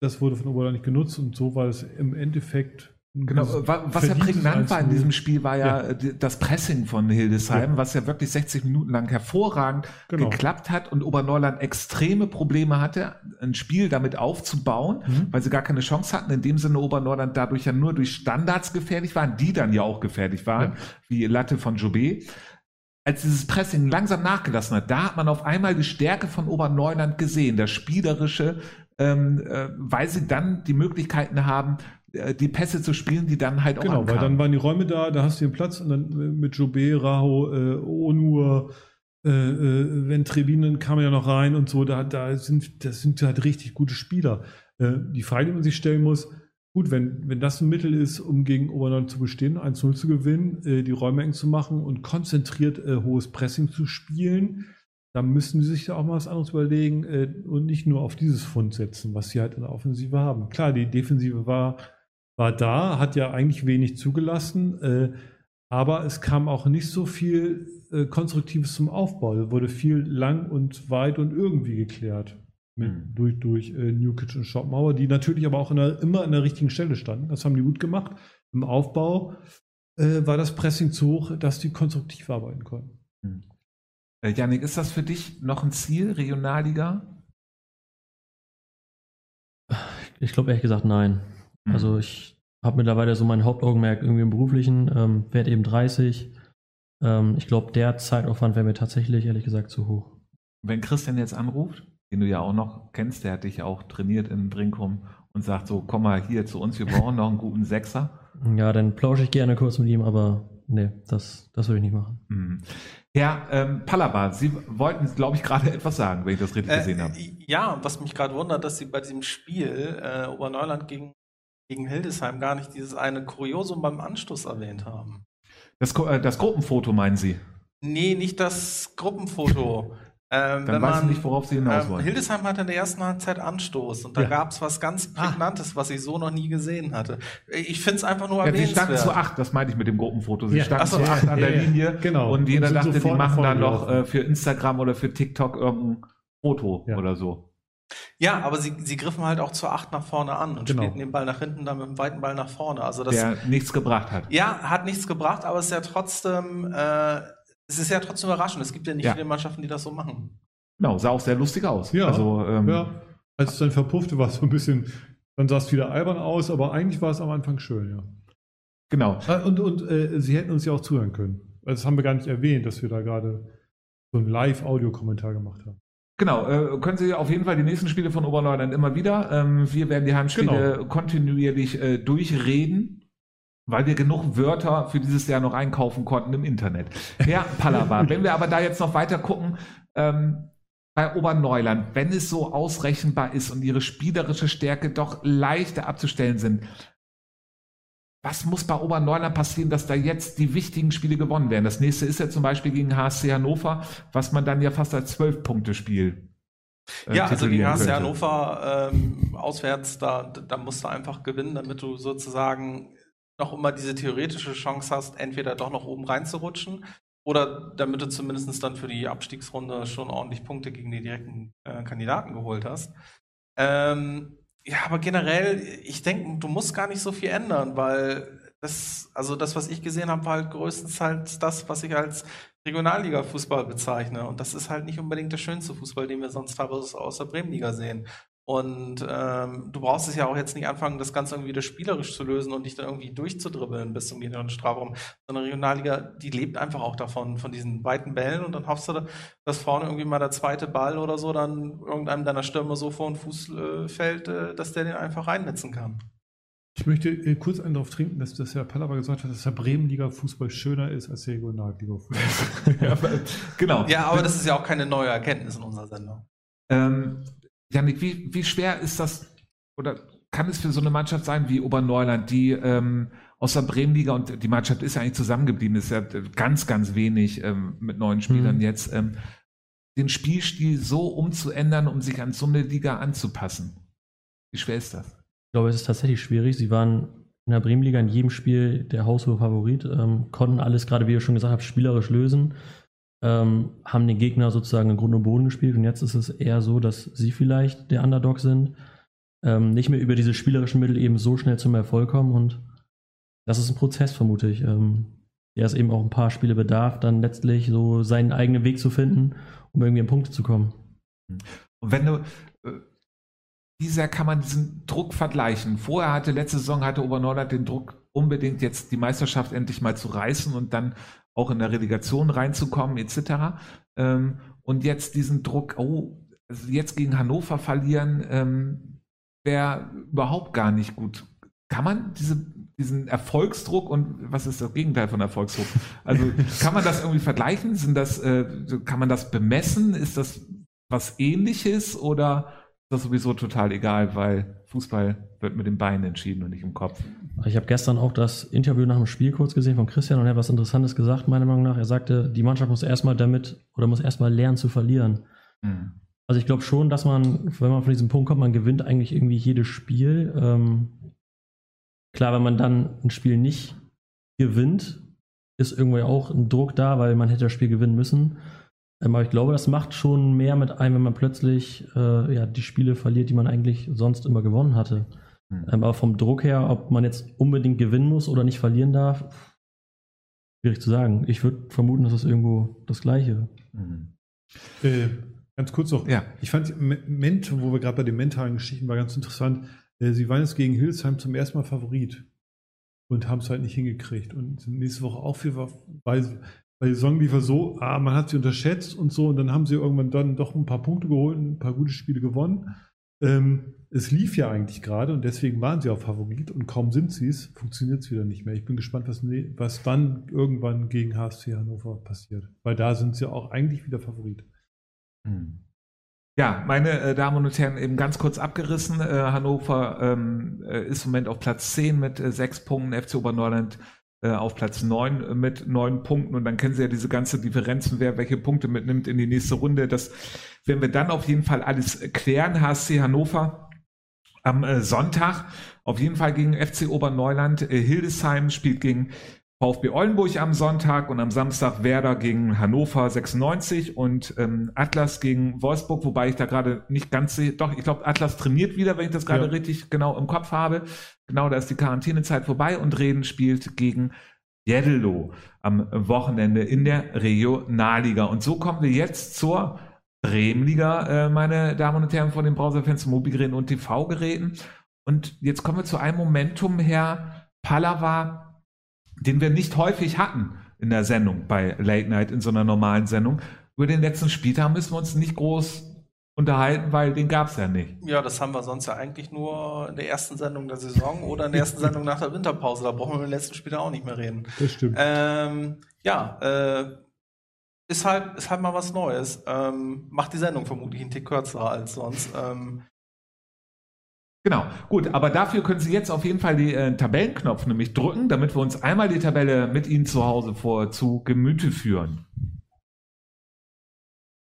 das wurde von Oberland nicht genutzt und so war es im Endeffekt Genau, was ja prägnant war in diesem Spiel, war ja, ja, das Pressing von Hildesheim, ja. was ja wirklich 60 Minuten lang hervorragend genau. geklappt hat und Oberneuland extreme Probleme hatte, ein Spiel damit aufzubauen, mhm. weil sie gar keine Chance hatten. In dem Sinne Oberneuland dadurch ja nur durch Standards gefährlich waren, die dann ja auch gefährlich waren, ja. wie Latte von Joubet als dieses Pressing langsam nachgelassen hat, da hat man auf einmal die Stärke von Oberneuland gesehen, das Spielerische, ähm, äh, weil sie dann die Möglichkeiten haben, äh, die Pässe zu spielen, die dann halt auch Genau, ankamen. weil dann waren die Räume da, da hast du den Platz und dann äh, mit Jobé, Raho, äh, Onur, äh, äh, Ventrevinen kam ja noch rein und so, da, da sind, das sind halt richtig gute Spieler. Äh, die Frage, die man sich stellen muss, gut, wenn, wenn das ein Mittel ist, um gegen Oberland zu bestehen, 1-0 zu gewinnen, äh, die Räume eng zu machen und konzentriert äh, hohes Pressing zu spielen, dann müssen sie sich da auch mal was anderes überlegen äh, und nicht nur auf dieses Fund setzen, was sie halt in der Offensive haben. Klar, die Defensive war war da, hat ja eigentlich wenig zugelassen, äh, aber es kam auch nicht so viel äh, Konstruktives zum Aufbau. Es wurde viel lang und weit und irgendwie geklärt. Mit, mhm. Durch, durch äh, New Kitchen Shop Mauer, die natürlich aber auch der, immer an der richtigen Stelle standen. Das haben die gut gemacht. Im Aufbau äh, war das Pressing zu hoch, dass die konstruktiv arbeiten konnten. Mhm. Janik, ist das für dich noch ein Ziel, Regionalliga? Ich glaube ehrlich gesagt nein. Mhm. Also ich habe mittlerweile so mein Hauptaugenmerk irgendwie im beruflichen, ähm, werde eben 30. Ähm, ich glaube, der Zeitaufwand wäre mir tatsächlich ehrlich gesagt zu hoch. Wenn Christian jetzt anruft, den du ja auch noch kennst, der hat dich auch trainiert in Brinkum und sagt so, komm mal hier zu uns, wir brauchen noch einen guten Sechser. Ja, dann plausche ich gerne kurz mit ihm, aber nee, das, das würde ich nicht machen. Mhm. Herr ähm, Pallaba, Sie wollten, glaube ich, gerade etwas sagen, wenn ich das richtig äh, gesehen habe. Ja, was mich gerade wundert, dass Sie bei diesem Spiel äh, Oberneuland gegen gegen Hildesheim gar nicht dieses eine Kuriosum beim Anstoß erwähnt haben. Das, äh, das Gruppenfoto meinen Sie? Nee, nicht das Gruppenfoto. Ähm, Dann weiß man, ich nicht, worauf Sie hinaus ähm, wollen. Hildesheim hatte in der ersten Halbzeit Anstoß und da ja. gab es was ganz ah. Prägnantes, ah. was ich so noch nie gesehen hatte. Ich finde es einfach nur ja, Sie standen zu acht, das meinte ich mit dem Gruppenfoto. Sie ja. standen so, zu acht an der Linie genau. und jeder und dachte, die machen dann noch äh, für Instagram oder für TikTok irgendein Foto oder so. Ja, aber sie, sie griffen halt auch zur Acht nach vorne an und genau. spielten den Ball nach hinten, dann mit dem weiten Ball nach vorne. Also das, Der nichts gebracht hat. Ja, hat nichts gebracht, aber es ist ja trotzdem, äh, es ist ja trotzdem überraschend. Es gibt ja nicht ja. viele Mannschaften, die das so machen. Genau, sah auch sehr lustig aus. Ja, also, ähm, ja. als es dann verpuffte, war es so ein bisschen, dann sah es wieder albern aus, aber eigentlich war es am Anfang schön, ja. Genau. Äh, und, und äh, sie hätten uns ja auch zuhören können. Das haben wir gar nicht erwähnt, dass wir da gerade so einen Live-Audio-Kommentar gemacht haben. Genau, äh, können Sie auf jeden Fall die nächsten Spiele von Oberleutnant immer wieder. Ähm, wir werden die Heimspiele genau. kontinuierlich äh, durchreden, weil wir genug Wörter für dieses Jahr noch einkaufen konnten im Internet. Ja, Pallava. wenn wir aber da jetzt noch weiter gucken, ähm, bei Oberneuland, wenn es so ausrechenbar ist und ihre spielerische Stärke doch leichter abzustellen sind, was muss bei Oberneuland passieren, dass da jetzt die wichtigen Spiele gewonnen werden? Das nächste ist ja zum Beispiel gegen HSC Hannover, was man dann ja fast als Zwölf-Punkte-Spiel äh, ja, also gegen HSC Hannover ähm, auswärts, da, da musst du einfach gewinnen, damit du sozusagen noch immer diese theoretische Chance hast, entweder doch noch oben reinzurutschen oder damit du zumindest dann für die Abstiegsrunde schon ordentlich Punkte gegen die direkten äh, Kandidaten geholt hast. Ähm, ja, aber generell, ich denke, du musst gar nicht so viel ändern, weil das, also das, was ich gesehen habe, war halt größtenteils das, was ich als Regionalliga-Fußball bezeichne. Und das ist halt nicht unbedingt der schönste Fußball, den wir sonst teilweise aus der Bremenliga sehen. Und ähm, du brauchst es ja auch jetzt nicht anfangen, das Ganze irgendwie wieder spielerisch zu lösen und dich dann irgendwie durchzudribbeln bis zum gegnerischen Strafraum. Sondern Regionalliga, die lebt einfach auch davon, von diesen weiten Bällen und dann hoffst du, dass vorne irgendwie mal der zweite Ball oder so dann irgendeinem deiner Stürmer so vor den Fuß äh, fällt, äh, dass der den einfach reinnetzen kann. Ich möchte äh, kurz einen darauf trinken, dass das Herr Pallava gesagt hat, dass der Bremenliga-Fußball schöner ist als der Regionalliga-Fußball. ja, genau. Ja, aber das ist ja auch keine neue Erkenntnis in unserer Sendung. Ähm, Janik, wie, wie schwer ist das oder kann es für so eine Mannschaft sein wie Oberneuland, die ähm, aus der Bremenliga und die Mannschaft ist ja eigentlich zusammengeblieben, ist ja ganz, ganz wenig ähm, mit neuen Spielern mhm. jetzt, ähm, den Spielstil so umzuändern, um sich an so eine Liga anzupassen? Wie schwer ist das? Ich glaube, es ist tatsächlich schwierig. Sie waren in der Bremenliga in jedem Spiel der haushohe Favorit, ähm, konnten alles, gerade wie ihr schon gesagt habt, spielerisch lösen, ähm, haben den Gegner sozusagen in Grund und Boden gespielt und jetzt ist es eher so, dass sie vielleicht der Underdog sind, ähm, nicht mehr über diese spielerischen Mittel eben so schnell zum Erfolg kommen und das ist ein Prozess, vermute ich. Ähm, der es eben auch ein paar Spiele bedarf, dann letztlich so seinen eigenen Weg zu finden, um irgendwie an Punkte zu kommen. Und wenn du, äh, wie sehr kann man diesen Druck vergleichen? Vorher hatte, letzte Saison hatte Obernordert den Druck, unbedingt jetzt die Meisterschaft endlich mal zu reißen und dann auch in der Relegation reinzukommen, etc. Ähm, und jetzt diesen Druck, oh, also jetzt gegen Hannover verlieren, ähm, wäre überhaupt gar nicht gut. Kann man diese diesen Erfolgsdruck und was ist das Gegenteil von Erfolgsdruck? Also kann man das irgendwie vergleichen? Sind das, äh, kann man das bemessen? Ist das was ähnliches oder das sowieso total egal, weil Fußball wird mit den Beinen entschieden und nicht im Kopf? Ich habe gestern auch das Interview nach dem Spiel kurz gesehen von Christian und er hat was Interessantes gesagt, meiner Meinung nach. Er sagte, die Mannschaft muss erstmal damit oder muss erstmal lernen zu verlieren. Hm. Also ich glaube schon, dass man, wenn man von diesem Punkt kommt, man gewinnt eigentlich irgendwie jedes Spiel. Ähm, Klar, wenn man dann ein Spiel nicht gewinnt, ist irgendwie auch ein Druck da, weil man hätte das Spiel gewinnen müssen. Ähm, aber ich glaube, das macht schon mehr mit einem, wenn man plötzlich äh, ja, die Spiele verliert, die man eigentlich sonst immer gewonnen hatte. Mhm. aber vom Druck her, ob man jetzt unbedingt gewinnen muss oder nicht verlieren darf, schwierig zu sagen. Ich würde vermuten, das ist irgendwo das Gleiche. Mhm. Äh, ganz kurz noch. Ja. Ich fand, Ment, wo wir gerade bei den mentalen Geschichten war ganz interessant. Äh, sie waren jetzt gegen Hildesheim zum ersten Mal Favorit und haben es halt nicht hingekriegt. Und nächste Woche auch für, weil, weil die Saison lief so, ah, man hat sie unterschätzt und so. Und dann haben sie irgendwann dann doch ein paar Punkte geholt, ein paar gute Spiele gewonnen. Ähm, es lief ja eigentlich gerade und deswegen waren sie auch Favorit und kaum sind sie es, funktioniert es wieder nicht mehr. Ich bin gespannt, was, ne, was dann irgendwann gegen HSC Hannover passiert, weil da sind sie auch eigentlich wieder Favorit. Hm. Ja, meine äh, Damen und Herren, eben ganz kurz abgerissen. Äh, Hannover ähm, äh, ist im Moment auf Platz 10 mit äh, sechs Punkten, FC Oberneuland auf Platz 9 äh, mit neun Punkten und dann kennen Sie ja diese ganze Differenzen, wer welche Punkte mitnimmt in die nächste Runde. Das werden wir dann auf jeden Fall alles klären. HSC Hannover am äh, Sonntag auf jeden Fall gegen FC Oberneuland. Äh, Hildesheim spielt gegen VfB Oldenburg am Sonntag und am Samstag Werder gegen Hannover 96 und ähm, Atlas gegen Wolfsburg, wobei ich da gerade nicht ganz sehe. Doch, ich glaube, Atlas trainiert wieder, wenn ich das gerade ja. richtig genau im Kopf habe. Genau, da ist die Quarantänezeit vorbei und Reden spielt gegen Jeddelo am Wochenende in der Regionalliga. Und so kommen wir jetzt zur Bremenliga, äh, meine Damen und Herren, von den Browserfans, Mobilgeräten und TV-Geräten. Und jetzt kommen wir zu einem Momentum, Herr Pallava den wir nicht häufig hatten in der Sendung bei Late Night, in so einer normalen Sendung. Über den letzten Spieltag müssen wir uns nicht groß unterhalten, weil den gab es ja nicht. Ja, das haben wir sonst ja eigentlich nur in der ersten Sendung der Saison oder in der ersten Sendung nach der Winterpause. Da brauchen wir im letzten Spieltag auch nicht mehr reden. Das stimmt. Ähm, ja, äh, ist halt, ist halt mal was Neues. Ähm, macht die Sendung vermutlich ein Tick kürzer als sonst. Ähm, Genau, gut, aber dafür können Sie jetzt auf jeden Fall den äh, Tabellenknopf nämlich drücken, damit wir uns einmal die Tabelle mit Ihnen zu Hause vor zu Gemüte führen.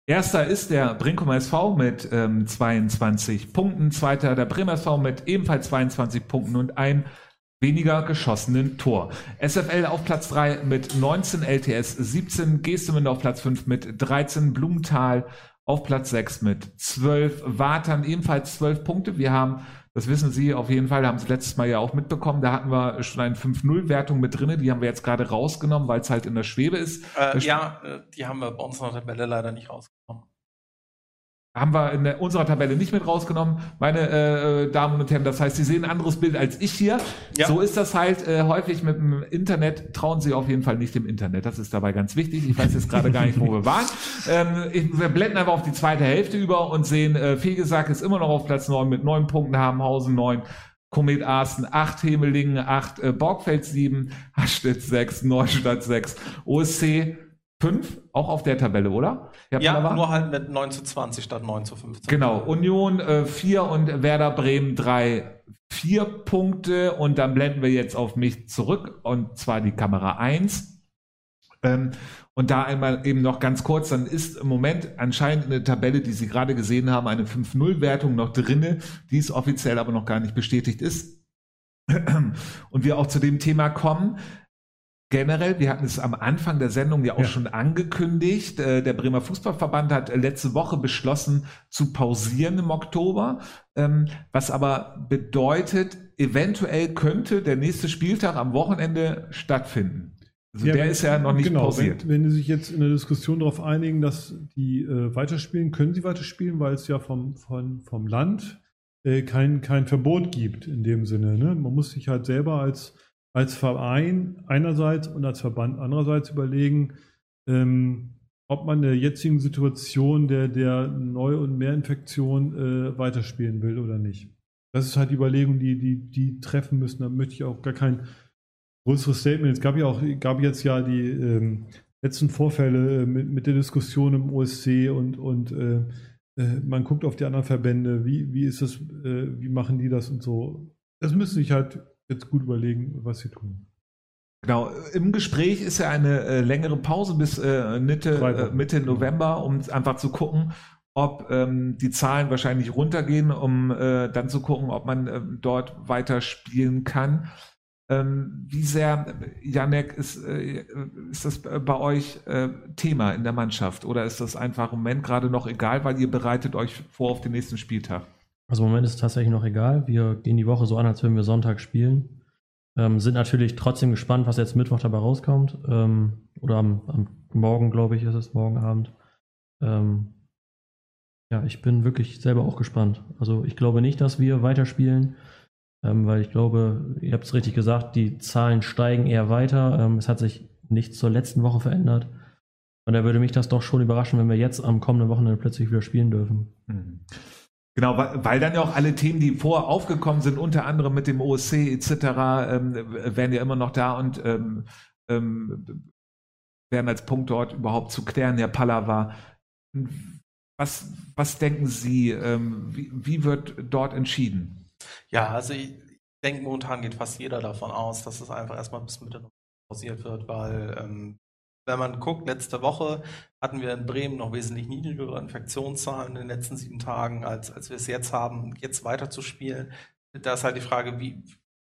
Erster ist der Brinkumer SV mit ähm, 22 Punkten, zweiter der Bremer SV mit ebenfalls 22 Punkten und ein weniger geschossenen Tor. SFL auf Platz 3 mit 19, LTS 17, Gestemünde auf Platz 5 mit 13, Blumenthal auf Platz 6 mit 12, Watern ebenfalls 12 Punkte. Wir haben das wissen Sie auf jeden Fall, haben Sie letztes Mal ja auch mitbekommen. Da hatten wir schon eine 5-0-Wertung mit drin. Die haben wir jetzt gerade rausgenommen, weil es halt in der Schwebe ist. Äh, ja, äh, die haben wir bei uns in der Tabelle leider nicht rausgenommen haben wir in unserer Tabelle nicht mit rausgenommen, meine äh, Damen und Herren. Das heißt, Sie sehen ein anderes Bild als ich hier. Ja. So ist das halt äh, häufig mit dem Internet. Trauen Sie auf jeden Fall nicht dem Internet. Das ist dabei ganz wichtig. Ich weiß jetzt gerade gar nicht, wo wir waren. Ähm, ich, wir blenden einfach auf die zweite Hälfte über und sehen, äh, Fegesack ist immer noch auf Platz neun mit neun Punkten, Habenhausen neun. Komet Arsten 8, Hemelingen 8, äh, Borgfeld 7, Hastedt 6, Neustadt 6, OSC 5, auch auf der Tabelle, oder? Ja, nur halt mit 9 zu 20 statt 9 zu 15. Genau, Union äh, 4 und Werder Bremen 3, 4 Punkte und dann blenden wir jetzt auf mich zurück und zwar die Kamera 1. Ähm, und da einmal eben noch ganz kurz, dann ist im Moment anscheinend in der Tabelle, die Sie gerade gesehen haben, eine 5-0-Wertung noch drinne, die es offiziell aber noch gar nicht bestätigt ist. und wir auch zu dem Thema kommen. Generell, wir hatten es am Anfang der Sendung ja auch Ja. schon angekündigt. äh, Der Bremer Fußballverband hat letzte Woche beschlossen zu pausieren im Oktober, ähm, was aber bedeutet, eventuell könnte der nächste Spieltag am Wochenende stattfinden. Also Ja, der wenn- ist ja noch nicht genau, pausiert. Wenn, wenn die sich jetzt in der Diskussion darauf einigen, dass die äh, weiterspielen, können sie weiterspielen, weil es ja vom, von, vom Land äh, kein, kein Verbot gibt in dem Sinne. Ne? Man muss sich halt selber als, als Verein einerseits und als Verband andererseits überlegen, ähm, ob man in der jetzigen Situation der, der Neu- und Mehrinfektion äh, weiterspielen will oder nicht. Das ist halt die Überlegung, die, die, die treffen müssen. Da möchte ich auch gar kein größeres Statement. Es gab ja auch, gab jetzt ja die ähm, letzten Vorfälle äh, mit, mit der Diskussion im OSC und, und äh, äh, man guckt auf die anderen Verbände, wie, wie ist das, äh, wie machen die das und so. Das müssen sich halt jetzt gut überlegen, was sie tun. Genau, im Gespräch ist ja eine äh, längere Pause bis äh, Mitte, äh. Mitte November, um einfach zu gucken, ob ähm, die Zahlen wahrscheinlich runtergehen, um äh, dann zu gucken, ob man äh, dort weiter spielen kann. Ähm, wie sehr, Janek, ist, äh, ist das bei euch äh, Thema in der Mannschaft oder ist das einfach im Moment gerade noch egal, weil ihr bereitet euch vor auf den nächsten Spieltag? Also im Moment ist es tatsächlich noch egal. Wir gehen die Woche so an, als würden wir Sonntag spielen. Ähm, sind natürlich trotzdem gespannt, was jetzt Mittwoch dabei rauskommt. Ähm, oder am, am Morgen, glaube ich, ist es, morgen Abend. Ähm, ja, ich bin wirklich selber auch gespannt. Also ich glaube nicht, dass wir weiterspielen, ähm, weil ich glaube, ihr habt es richtig gesagt, die Zahlen steigen eher weiter. Ähm, es hat sich nichts zur letzten Woche verändert. Und da würde mich das doch schon überraschen, wenn wir jetzt am kommenden Wochenende plötzlich wieder spielen dürfen. Mhm. Genau, weil, dann ja auch alle Themen, die vorher aufgekommen sind, unter anderem mit dem OSC etc., ähm, wären ja immer noch da und ähm, ähm, wären als Punkt dort überhaupt zu klären, Herr Pallava. Was, was denken Sie, ähm, wie, wie wird dort entschieden? Ja, also ich denke, momentan geht fast jeder davon aus, dass es einfach erstmal bis Mitte pausiert wird, weil ähm, wenn man guckt, letzte Woche hatten wir in Bremen noch wesentlich niedrigere Infektionszahlen in den letzten sieben Tagen, als, als wir es jetzt haben, jetzt weiter zu spielen. Da ist halt die Frage, wie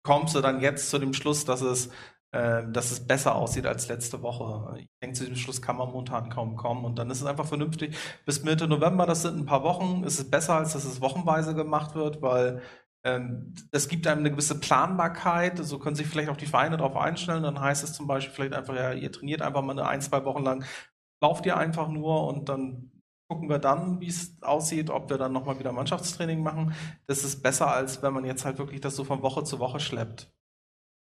kommst du dann jetzt zu dem Schluss, dass es, äh, dass es besser aussieht als letzte Woche? Ich denke, zu dem Schluss kann man momentan kaum kommen und dann ist es einfach vernünftig. Bis Mitte November, das sind ein paar Wochen, ist es besser, als dass es wochenweise gemacht wird, weil ähm, das gibt einem eine gewisse Planbarkeit, so können sich vielleicht auch die Vereine darauf einstellen. Dann heißt es zum Beispiel vielleicht einfach, ja, ihr trainiert einfach mal eine ein, zwei Wochen lang, lauft ihr einfach nur und dann gucken wir dann, wie es aussieht, ob wir dann nochmal wieder Mannschaftstraining machen. Das ist besser, als wenn man jetzt halt wirklich das so von Woche zu Woche schleppt.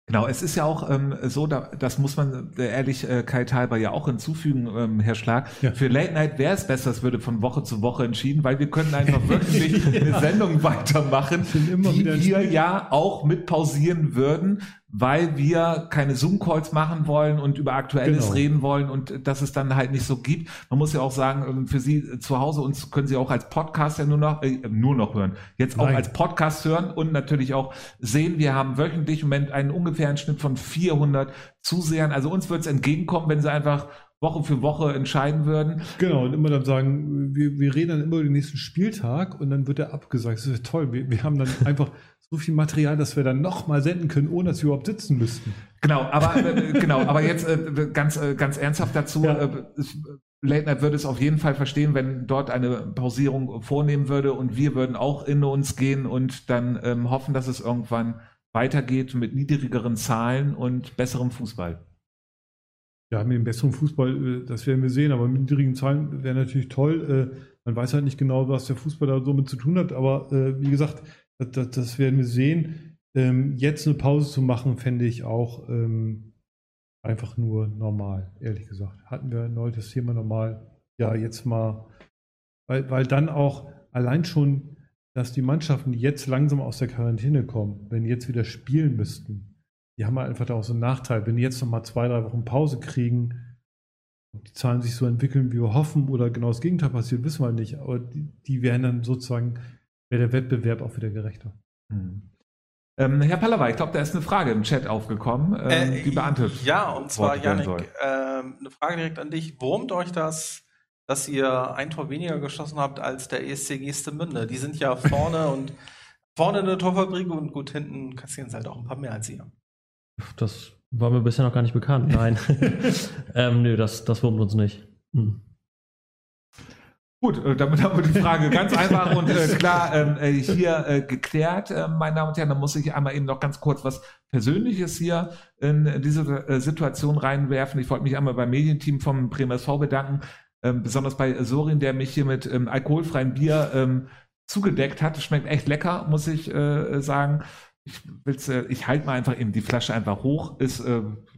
Genau, es ist ja auch ähm, so, da, das muss man äh, ehrlich äh, Kai Talber ja auch hinzufügen, ähm, Herr Schlag. Ja. Für Late Night wäre es besser, es würde von Woche zu Woche entschieden, weil wir können einfach wirklich eine Sendung weitermachen, die wir ja auch mit pausieren würden, weil wir keine Zoom-Calls machen wollen und über Aktuelles Genau. reden wollen und dass es dann halt nicht so gibt. Man muss ja auch sagen, ähm, für Sie äh, zu Hause uns können Sie auch als Podcast ja nur noch, äh, nur noch hören. Jetzt auch Nein. als Podcast hören und natürlich auch sehen. Wir haben wöchentlich im Moment einen ungefähren Schnitt von 400 Zusehern. Also uns wird es entgegenkommen, wenn Sie einfach Woche für Woche entscheiden würden. Genau, und immer dann sagen, wir, wir reden dann immer über den nächsten Spieltag und dann wird er abgesagt. Das ist ja toll. Wir, wir haben dann einfach so viel Material, dass wir dann nochmal senden können, ohne dass wir überhaupt sitzen müssten. Genau, aber äh, genau, aber jetzt äh, ganz äh, ganz ernsthaft dazu. Ja. Äh, Late Night würde es auf jeden Fall verstehen, wenn dort eine Pausierung vornehmen würde und wir würden auch in uns gehen und dann ähm, hoffen, dass es irgendwann weitergeht mit niedrigeren Zahlen und besserem Fußball. Ja, mit dem besseren Fußball, äh, das werden wir sehen, aber mit niedrigen Zahlen wäre natürlich toll. Äh, Man weiß halt nicht genau, was der Fußball da so mit zu tun hat, aber äh, wie gesagt, das, das, werden wir sehen. Ähm, Jetzt eine Pause zu machen, fände ich auch ähm, einfach nur normal, ehrlich gesagt. Hatten wir neulich das Thema normal. Ja, jetzt mal, weil, weil dann auch allein schon, dass die Mannschaften, die jetzt langsam aus der Quarantäne kommen, wenn die jetzt wieder spielen müssten, die haben halt einfach da auch so einen Nachteil. Wenn die jetzt noch mal zwei, drei Wochen Pause kriegen die Zahlen sich so entwickeln, wie wir hoffen, oder genau das Gegenteil passiert, wissen wir nicht. Aber die, die wären dann sozusagen, wäre der Wettbewerb auch wieder gerechter. Hm. Ähm, Herr Pallava, ich glaube, da ist eine Frage im Chat aufgekommen, ähm, Äh, die beantwortet. Ja, und zwar, Janik, ähm, eine Frage direkt an dich. Wurmt euch das, dass ihr ein Tor weniger geschossen habt als der ESC Gestemünde? Die sind ja vorne und vorne in der Torfabrik und gut hinten kassieren sie halt auch ein paar mehr als ihr. Das war mir bisher noch gar nicht bekannt. Nein. ähm, nö, das, das wurmt uns nicht. Hm. Gut, äh, damit haben wir die Frage ganz einfach und äh, klar ähm, äh, hier äh, geklärt, äh, meine Damen und Herren. Da muss ich einmal eben noch ganz kurz was Persönliches hier in diese äh, Situation reinwerfen. Ich wollte mich einmal beim Medienteam vom Bremer SV bedanken, ähm, besonders bei Sorin, der mich hier mit ähm, alkoholfreiem Bier ähm, zugedeckt hat. Schmeckt echt lecker, muss ich äh, sagen. Ich, will's, ich halte mal einfach eben die Flasche einfach hoch, ist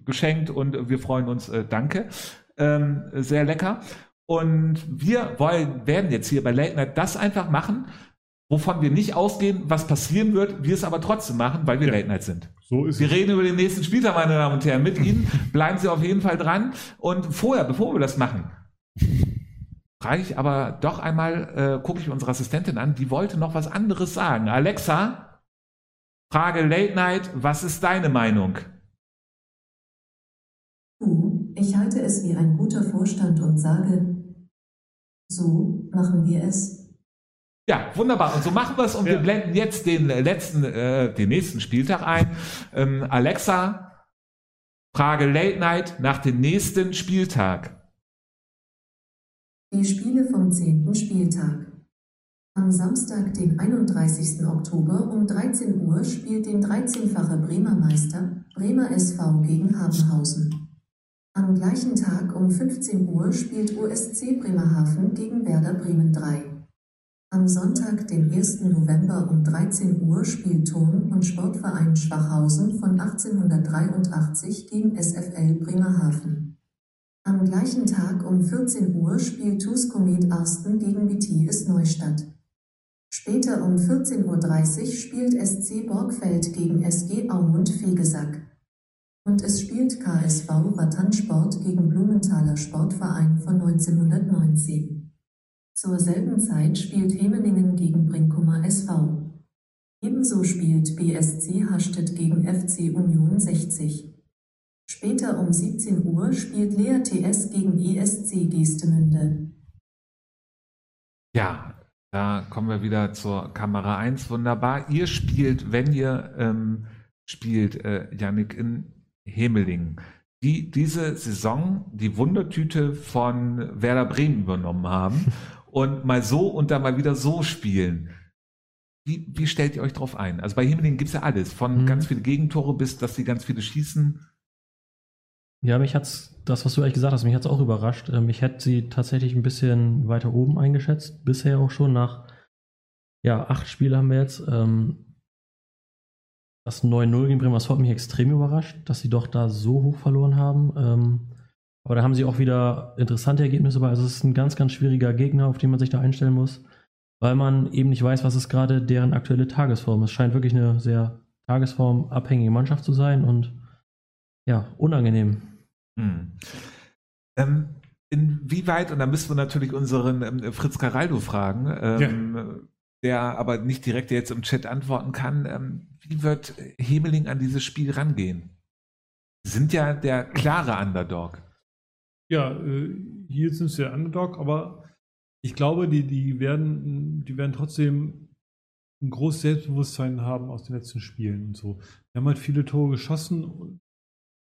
geschenkt und wir freuen uns. Danke. Ähm, sehr lecker. Und wir wollen, werden jetzt hier bei Late Night das einfach machen, wovon wir nicht ausgehen, was passieren wird, wir es aber trotzdem machen, weil wir Ja. Late Night sind. So ist Wir es. reden über den nächsten Spieltag, meine Damen und Herren, mit Ihnen. Bleiben Sie auf jeden Fall dran. Und vorher, bevor wir das machen, frage ich aber doch einmal, äh, gucke ich unsere Assistentin an, die wollte noch was anderes sagen. Alexa, Frage Late Night, was ist deine Meinung? Ich halte es wie ein guter Vorstand und sage, so machen wir es. Ja, wunderbar. Und so machen wir es und wir Ja. blenden jetzt den äh, letzten, äh, den nächsten Spieltag ein. Ähm, Alexa, Frage Late Night nach dem nächsten Spieltag. Die Spiele vom 10. Spieltag. Am Samstag, den 31. Oktober um 13 Uhr spielt den 13-fache Bremer Meister Bremer SV gegen Habenhausen. Am gleichen Tag um 15 Uhr spielt USC Bremerhaven gegen Werder Bremen 3. Am Sonntag, den 1. November um 13 Uhr spielt Turn- und Sportverein Schwachhausen von 1883 gegen SFL Bremerhaven. Am gleichen Tag um 14 Uhr spielt TuS Komet Arsten gegen BTS Neustadt. Später um 14.30 Uhr spielt SC Borgfeld gegen SG Aumund Fegesack. Und es spielt KSV Rattansport gegen Blumenthaler Sportverein von 1919. Zur selben Zeit spielt Hemeningen gegen Brinkumer SV. Ebenso spielt BSC Hastedt gegen FC Union 60. Später um 17 Uhr spielt Lea TS gegen ESC Geestemünde. Ja, da kommen wir wieder zur Kamera 1. Wunderbar. Ihr spielt, wenn ihr ähm, spielt, äh, Yannick, in Hemeling, die diese Saison die Wundertüte von Werder Bremen übernommen haben und mal so und dann mal wieder so spielen. Wie, wie stellt ihr euch drauf ein? Also bei Hemeling gibt's ja alles, von Mhm. ganz viele Gegentore bis, dass sie ganz viele schießen. Ja, mich hat's, das, was du eigentlich gesagt hast, mich hat's auch überrascht. Ähm, Ich hätte sie tatsächlich ein bisschen weiter oben eingeschätzt, bisher auch schon nach, ja, acht Spiele haben wir jetzt. Ähm, Das 9-0 gegen Bremerhaven hat mich extrem überrascht, dass sie doch da so hoch verloren haben. Ähm, Aber da haben sie auch wieder interessante Ergebnisse bei. Also es ist ein ganz, ganz schwieriger Gegner, auf den man sich da einstellen muss, weil man eben nicht weiß, was ist gerade deren aktuelle Tagesform. Es scheint wirklich eine sehr tagesformabhängige Mannschaft zu sein und ja, unangenehm. Hm. Ähm, inwieweit, und da müssen wir natürlich unseren ähm, Fritz Caraldo fragen, ähm, der aber nicht direkt jetzt im Chat antworten kann, ähm, wie wird Hemeling an dieses Spiel rangehen? Sie sind ja der klare Underdog. Ja, äh, hier sind sie der Underdog, aber ich glaube, die, die, werden, die werden trotzdem ein großes Selbstbewusstsein haben aus den letzten Spielen und so. Wir haben halt viele Tore geschossen.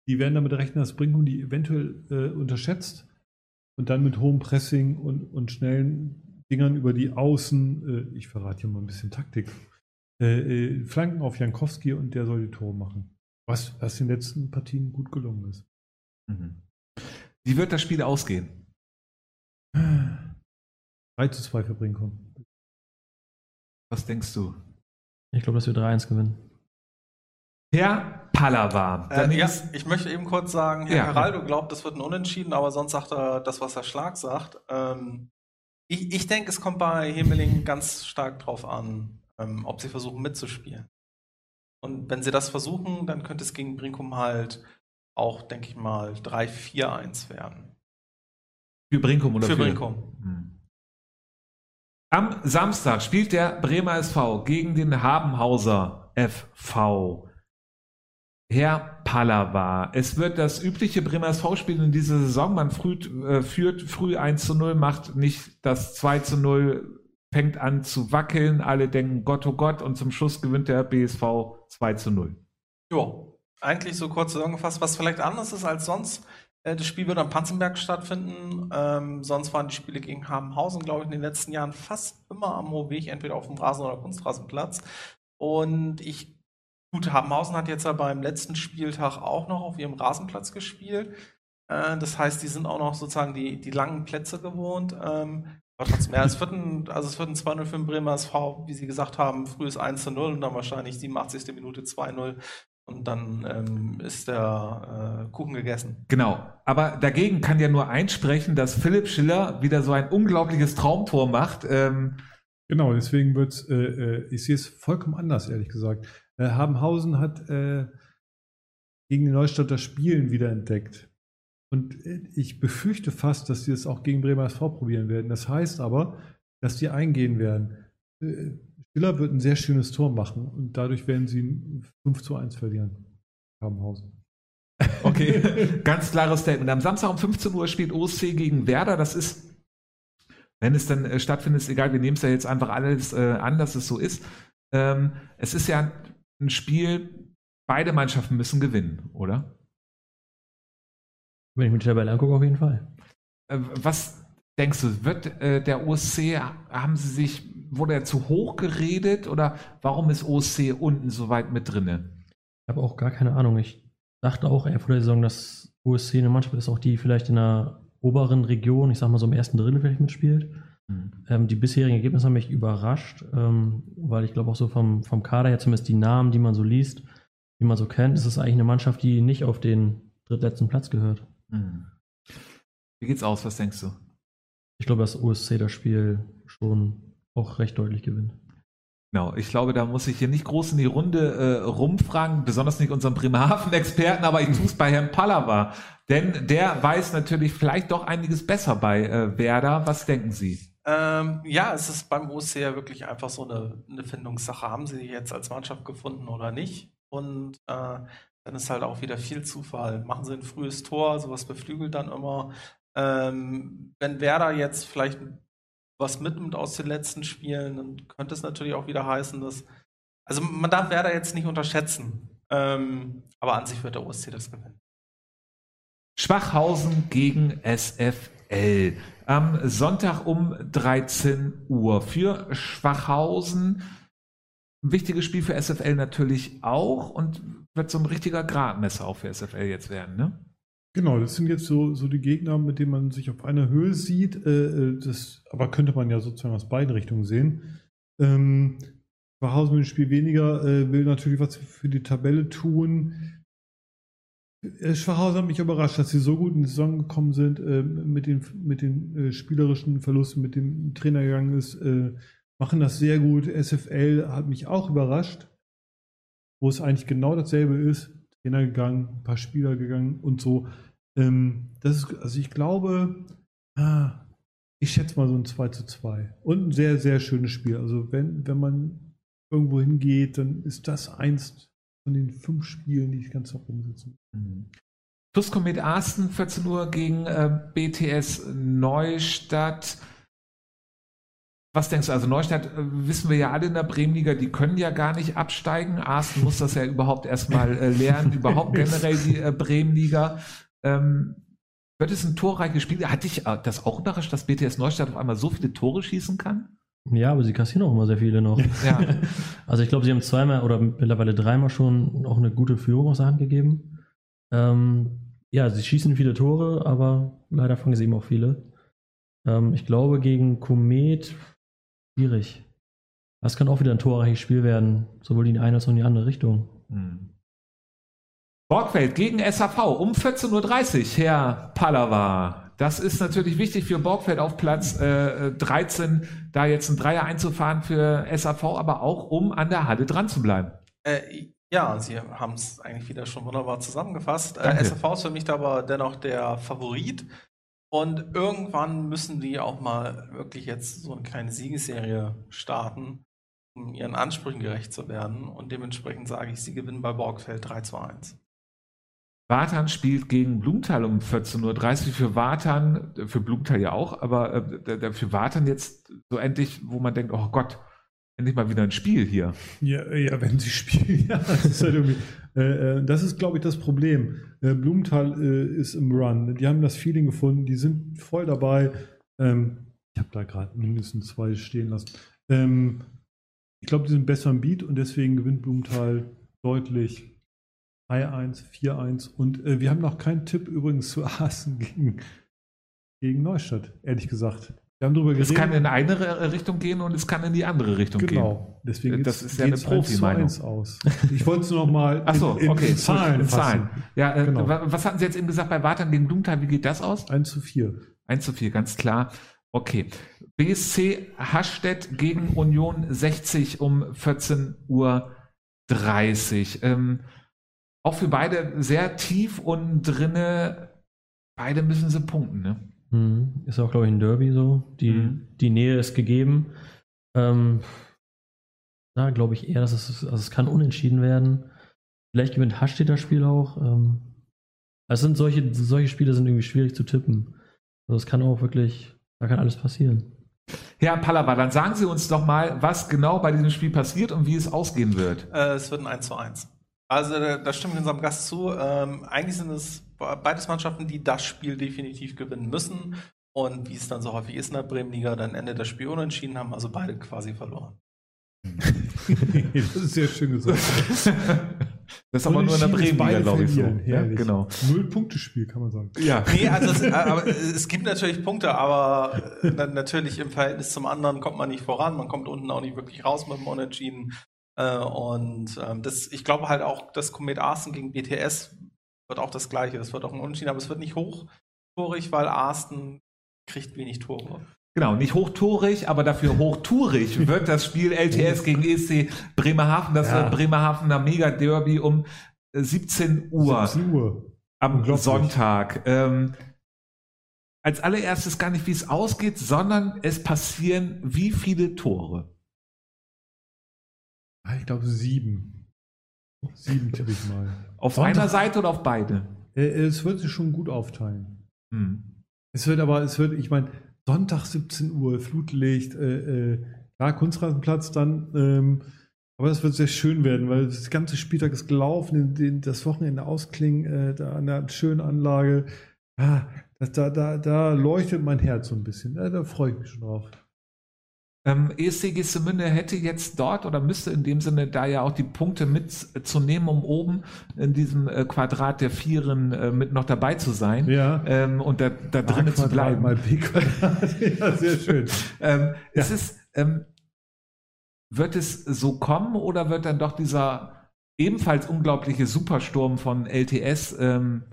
Die werden damit rechnen, dass Brinkum die eventuell äh, unterschätzt und dann mit hohem Pressing und, und schnellen Dingern über die Außen, äh, ich verrate hier mal ein bisschen Taktik, äh, äh, Flanken auf Jankowski und der soll die Tore machen. Was, was in den letzten Partien gut gelungen ist. Mhm. Wie wird das Spiel ausgehen? 3 zu 2 für Brinkum. Was denkst du? Ich glaube, dass wir 3-1 gewinnen. Herr Pallava. Äh, ja, ich möchte eben kurz sagen, Herr Ja. Heraldo glaubt, das wird ein Unentschieden, aber sonst sagt er das, was Herr Schlag sagt. Ähm, ich, ich denke, es kommt bei Hemeling ganz stark drauf an, ähm, ob sie versuchen mitzuspielen. Und wenn sie das versuchen, dann könnte es gegen Brinkum halt auch, denke ich mal, 3-4-1 werden. Für Brinkum oder Für Brinkum. Hm. Am Samstag spielt der Bremer SV gegen den Habenhauser FV. Herr Pallava, es wird das übliche Bremer SV-Spiel in dieser Saison. Man früh, äh, führt früh 1 zu 0, macht nicht das 2 zu 0 fängt an zu wackeln, alle denken Gott, oh Gott, und zum Schluss gewinnt der BSV 2 zu 0. Ja, eigentlich so kurz zusammengefasst, was vielleicht anders ist als sonst. Äh, Das Spiel wird am Panzenberg stattfinden. Ähm, sonst waren die Spiele gegen Habenhausen, glaube ich, in den letzten Jahren fast immer am Hohweg, entweder auf dem Rasen- oder Kunstrasenplatz. Und ich, gut, Habenhausen hat jetzt ja beim letzten Spieltag auch noch auf ihrem Rasenplatz gespielt. Äh, das heißt, die sind auch noch sozusagen die, die langen Plätze gewohnt. Ähm, aber trotzdem, ja, es wird ein, also es wird ein 2-0 für den Bremer SV, wie Sie gesagt haben, frühes 1 0 und dann wahrscheinlich 87. Minute 2-0 und dann ähm, ist der äh, Kuchen gegessen. Genau. Aber dagegen kann ja nur einsprechen, dass Philipp Schiller wieder so ein unglaubliches Traumtor macht. Ähm, Genau, deswegen wird es, äh, äh, ich sehe es vollkommen anders, ehrlich gesagt. Äh, Habenhausen hat äh, gegen die Neustädter Spielen wiederentdeckt. Und äh, ich befürchte fast, dass sie es auch gegen Bremer SV probieren werden. Das heißt aber, dass die eingehen werden. Äh, Schiller wird ein sehr schönes Tor machen und dadurch werden sie 5 zu 1 verlieren. Habenhausen. Okay, ganz klares Statement. Am Samstag um 15 Uhr spielt OSC gegen Werder. Das ist, wenn es dann äh, stattfindet, ist egal, wir nehmen es ja jetzt einfach alles an, dass es so ist. Ähm, es ist ja ein Spiel, beide Mannschaften müssen gewinnen, oder? Wenn ich mir die Tabelle angucke, auf jeden Fall. Äh, was denkst du, wird äh, der OSC, haben sie sich, wurde er zu hoch geredet oder warum ist OSC unten so weit mit drinne? Ich habe auch gar keine Ahnung. Ich dachte auch eher vor der Saison, dass USC eine Mannschaft ist, auch die vielleicht in der oberen Region, ich sag mal so im ersten Drittel vielleicht mitspielt. Ähm, die bisherigen Ergebnisse haben mich überrascht, ähm, weil ich glaube auch so vom, vom Kader her, zumindest die Namen, die man so liest, die man so kennt, ist es eigentlich eine Mannschaft, die nicht auf den drittletzten Platz gehört. Mhm. Wie geht's aus? Was denkst du? Ich glaube, dass USC das Spiel schon auch recht deutlich gewinnt. Genau, ich glaube, da muss ich hier nicht groß in die Runde äh, rumfragen, besonders nicht unseren Bremerhaven-Experten, aber ich tue es bei Herrn Pallava. Denn der weiß natürlich vielleicht doch einiges besser bei äh, Werder. Was denken Sie? Ähm, ja, es ist beim OSC ja wirklich einfach so eine, eine Findungssache. Haben sie jetzt als Mannschaft gefunden oder nicht? Und äh, dann ist halt auch wieder viel Zufall. Machen sie ein frühes Tor, sowas beflügelt dann immer. Ähm, wenn Werder jetzt vielleicht was mitnimmt aus den letzten Spielen, dann könnte es natürlich auch wieder heißen, dass. Also man darf Werder jetzt nicht unterschätzen. Ähm, aber an sich wird der OSC das gewinnen. Schwachhausen gegen SFL. Am Sonntag um 13 Uhr. Für Schwachhausen ein wichtiges Spiel für SFL natürlich auch und wird so ein richtiger Gradmesser auch für SFL jetzt werden, ne? Genau, das sind jetzt so, so die Gegner, mit denen man sich auf einer Höhe sieht. Äh, äh, das, aber könnte man ja sozusagen aus beiden Richtungen sehen. Ähm, Schwachhausen mit dem Spiel weniger, äh, will natürlich was für die Tabelle tun. Schwachhausen hat mich überrascht, dass sie so gut in die Saison gekommen sind, äh, mit den, mit den äh, spielerischen Verlusten, mit dem Trainer gegangen ist, äh, machen das sehr gut. SFL hat mich auch überrascht, wo es eigentlich genau dasselbe ist. Trainer gegangen, ein paar Spieler gegangen und so. Ähm, das ist, also ich glaube, ah, ich schätze mal so ein 2 zu 2. Und ein sehr, sehr schönes Spiel. Also wenn, wenn man irgendwo hingeht, dann ist das eins von den fünf Spielen, die ich ganz noch umsetzen. Plus Komet Arsten, 14 Uhr gegen äh, BTS Neustadt. Was denkst du? Also Neustadt äh, wissen wir ja alle in der Bremenliga, die können ja gar nicht absteigen. Arsten muss das ja überhaupt erstmal äh, lernen, überhaupt generell die äh, Bremenliga. Ähm, wird es ein torreiches Spiel? Hat dich äh, das auch überrascht, dass BTS Neustadt auf einmal so viele Tore schießen kann? Ja, aber sie kassieren auch immer sehr viele noch. Ja. Also ich glaube, sie haben zweimal oder mittlerweile dreimal schon auch eine gute Führung aus der Hand gegeben. Ähm, ja, sie schießen viele Tore, aber leider fangen sie eben auch viele. Ähm, ich glaube, gegen Komet schwierig. Das kann auch wieder ein torreiches Spiel werden, sowohl in die eine als auch in die andere Richtung. Hm. Borgfeld gegen SAV um 14.30 Uhr, Herr Pallava. Das ist natürlich wichtig für Borgfeld auf Platz äh, 13, da jetzt ein Dreier einzufahren für SAV, aber auch um an der Halle dran zu bleiben. Äh, ja, Sie haben es eigentlich wieder schon wunderbar zusammengefasst. Äh. SFV ist für mich aber dennoch der Favorit. Und irgendwann müssen die auch mal wirklich jetzt so eine kleine Siegesserie starten, um ihren Ansprüchen gerecht zu werden. Und dementsprechend sage ich, sie gewinnen bei Borgfeld 3 zu 1. Wartan spielt gegen Blumenthal um 14.30 Uhr. Für Wartan, für Blumenthal ja auch, aber äh, für Wartan jetzt so endlich, wo man denkt, oh Gott, endlich mal wieder ein Spiel hier. Ja, ja wenn sie spielen, ja, das ist halt. Äh, äh ist, glaube ich, das Problem. Äh, Blumenthal äh, ist im Run. Die haben das Feeling gefunden, die sind voll dabei. Ähm, ich habe da gerade mindestens zwei stehen lassen. Ähm, ich glaube, die sind besser im Beat und deswegen gewinnt Blumenthal deutlich 3-1, 4-1. Und äh, wir haben noch keinen Tipp übrigens zu Aßen gegen, gegen Neustadt, ehrlich gesagt. Wir haben darüber geredet. Es kann in eine Richtung gehen und es kann in die andere Richtung genau. gehen. Genau. Deswegen das ist ja eine Profi-Meinung. aus. Ich wollte es noch mal Ach so, in, okay. in Zahlen in Zahlen. Ja, äh, genau. was hatten Sie jetzt eben gesagt bei Wartan gegen Blumenthal? Wie geht das aus? 1 zu 4. 1 zu 4, ganz klar. Okay. BSC Hastedt gegen Union 60 um 14.30 Uhr. Ähm, auch für beide sehr tief und drinne. Beide müssen sie punkten, ne? Mhm. Ist auch, glaube ich, ein Derby so. Die, mhm. die Nähe ist gegeben. Ähm, da glaube ich eher, dass es, also es kann unentschieden werden. Vielleicht gewinnt Hastedt das Spiel auch. Ähm, es sind solche, solche Spiele sind irgendwie schwierig zu tippen. Also es kann auch wirklich, da kann alles passieren. Herr Pallava, dann sagen Sie uns doch mal, was genau bei diesem Spiel passiert und wie es ausgehen wird. Äh, es wird ein 1 zu 1. Also da stimmt ich unserem Gast zu. Ähm, eigentlich sind es beides Mannschaften, die das Spiel definitiv gewinnen müssen. Und wie es dann so häufig ist in der Bremenliga, dann endet das Spiel unentschieden, haben also beide quasi verloren. das ist sehr schön gesagt. Das ist aber nur in der Bremenliga, glaube ich, so. Ja, genau. Null-Punkte-Spiel, kann man sagen. Ja. Nee, also es, aber es gibt natürlich Punkte, aber äh, natürlich im Verhältnis zum anderen kommt man nicht voran. Man kommt unten auch nicht wirklich raus mit dem Unentschieden. Äh, und ähm, das, ich glaube halt auch, das Komet Arsten gegen BTS wird auch das gleiche. Das wird auch ein Unentschieden, aber es wird nicht hochtorig, weil Arsten kriegt wenig Tore. Genau, nicht hochtorig, aber dafür hochtourig wird das Spiel LTS gegen ESC Bremerhaven, das ja. Bremerhavener Mega Derby um 17 Uhr. 17 Uhr. Am Sonntag. Ähm, als allererstes gar nicht, wie es ausgeht, sondern es passieren wie viele Tore? Ah, ich glaube sieben. Sieben tippe ich mal. Auf Sonntag, einer Seite oder auf beide? Äh, es wird sich schon gut aufteilen. Hm. Es wird aber, es wird, ich meine, Sonntag 17 Uhr, Flutlicht, äh, äh, ja, Kunstrasenplatz dann, ähm, aber das wird sehr schön werden, weil das ganze Spieltag ist gelaufen, das Wochenende ausklingen, äh, da an der schönen Anlage. Ah, das, da, da, da leuchtet mein Herz so ein bisschen. Ja, da freue ich mich schon drauf. Ähm, ESC Geestemünde hätte jetzt dort oder müsste in dem Sinne da ja auch die Punkte mitzunehmen, um oben in diesem äh, Quadrat der Vieren äh, mit noch dabei zu sein ja. ähm, und da, da drinnen zu bleiben. Mal B ja, sehr schön. ähm, ja. Ist es, ähm, wird es so kommen oder wird dann doch dieser ebenfalls unglaubliche Supersturm von LTS ähm,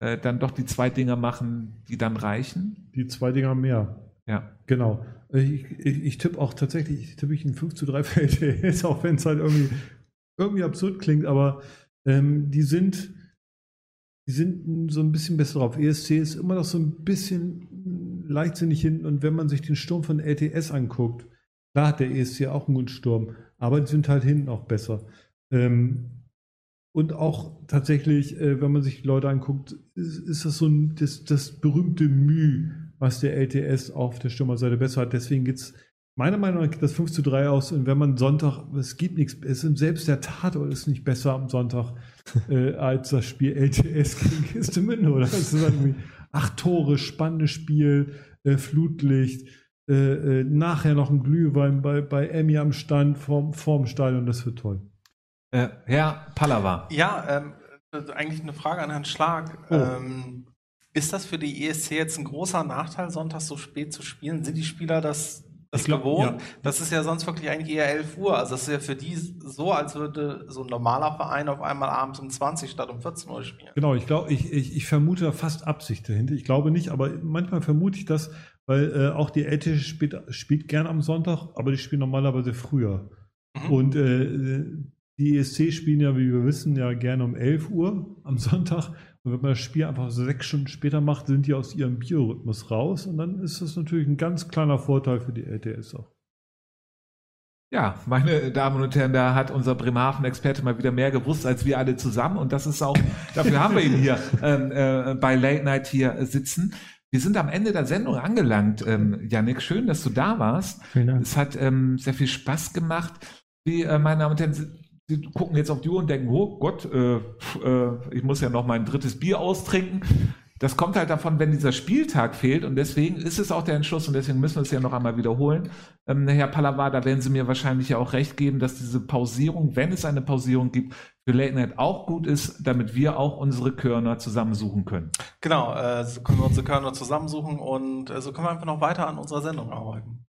äh, dann doch die zwei Dinger machen, die dann reichen? Die zwei Dinger mehr. Ja. Genau. Ich, ich, ich tippe auch tatsächlich, ich tippe ich ein 5 zu 3 für LTS, auch wenn es halt irgendwie, irgendwie absurd klingt, aber ähm, die sind, die sind so ein bisschen besser drauf. ESC ist immer noch so ein bisschen leichtsinnig hinten und wenn man sich den Sturm von LTS anguckt, klar hat der ESC auch einen guten Sturm, aber die sind halt hinten auch besser. Ähm, und auch tatsächlich, äh, wenn man sich die Leute anguckt, ist, ist das so ein, das, das berühmte Mühe was der LTS auf der Stürmerseite besser hat. Deswegen geht es meiner Meinung nach das 5 zu 3 aus. Und wenn man Sonntag, es gibt nichts, es ist selbst der Tatort ist nicht besser am Sonntag äh, als das Spiel LTS gegen Kistemünde, oder? Es ist irgendwie acht Tore, spannendes Spiel, äh, Flutlicht, äh, äh, nachher noch ein Glühwein bei, bei Emmy am Stand vorm, vorm Stadion, das wird toll. Äh, Herr Pallava. Ja, ähm, eigentlich eine Frage an Herrn Schlag. Oh. Ähm, ist das für die ESC jetzt ein großer Nachteil, sonntags so spät zu spielen? Sind die Spieler das, das glaub, gewohnt? Ja. Das ist ja sonst wirklich eigentlich eher 11 Uhr. Also das ist ja für die so, als würde so ein normaler Verein auf einmal abends um 20 statt um 14 Uhr spielen. Genau, ich glaube, ich, ich, ich vermute da fast Absicht dahinter. Ich glaube nicht, aber manchmal vermute ich das, weil äh, auch die Älteste spielt, spielt gern am Sonntag, aber die spielen normalerweise früher. Mhm. Und äh, die ESC spielen ja, wie wir wissen, ja gerne um 11 Uhr am Sonntag. Und wenn man das Spiel einfach sechs Stunden später macht, sind die aus ihrem Biorhythmus raus. Und dann ist das natürlich ein ganz kleiner Vorteil für die LTS auch. Ja, meine Damen und Herren, da hat unser Bremerhaven-Experte mal wieder mehr gewusst als wir alle zusammen. Und das ist auch, dafür haben wir ihn hier ähm, äh, bei Late Night hier sitzen. Wir sind am Ende der Sendung angelangt. Ähm, Janik, schön, dass du da warst. Vielen Dank. Es hat ähm, sehr viel Spaß gemacht. Wie, äh, meine Damen und Herren, Sie, gucken jetzt auf die Uhr und denken, oh Gott, äh, äh, ich muss ja noch mein drittes Bier austrinken. Das kommt halt davon, wenn dieser Spieltag fehlt und deswegen ist es auch der Entschluss und deswegen müssen wir es ja noch einmal wiederholen. Ähm, Herr Palavar, da werden Sie mir wahrscheinlich ja auch recht geben, dass diese Pausierung, wenn es eine Pausierung gibt, für Late Night auch gut ist, damit wir auch unsere Körner zusammensuchen können. Genau, äh, so können wir unsere Körner zusammensuchen und äh, so können wir einfach noch weiter an unserer Sendung arbeiten.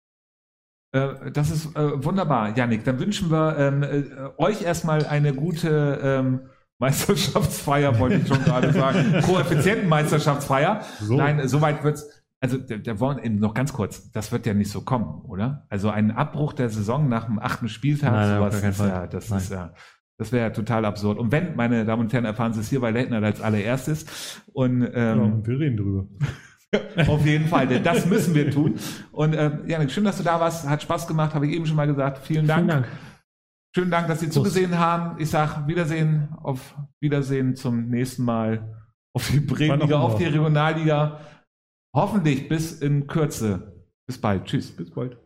Äh, Das ist äh, wunderbar, Yannick. Dann wünschen wir ähm, äh, euch erstmal eine gute ähm, Meisterschaftsfeier, wollte ich schon gerade sagen. Koeffizientenmeisterschaftsfeier. So. Nein, soweit wird's. Also der, der wollen eben noch ganz kurz, das wird ja nicht so kommen, oder? Also ein Abbruch der Saison nach dem achten Spieltag, Nein, sowas ist Fall. ja, das Nein. ist ja, das wäre ja total absurd. Und wenn, meine Damen und Herren, erfahren Sie es hier bei Night als allererstes. Und Ja, ähm, und wir reden drüber. auf jeden Fall, denn das müssen wir tun. Und ähm, Janik, schön, dass du da warst. Hat Spaß gemacht, habe ich eben schon mal gesagt. Vielen Dank. Vielen Dank. Schönen Dank, dass Sie Prost. zugesehen haben. Ich sag Wiedersehen, auf Wiedersehen zum nächsten Mal auf die Bremenliga, auf die. Regionalliga. Hoffentlich bis in Kürze. Bis bald. Tschüss. Bis bald.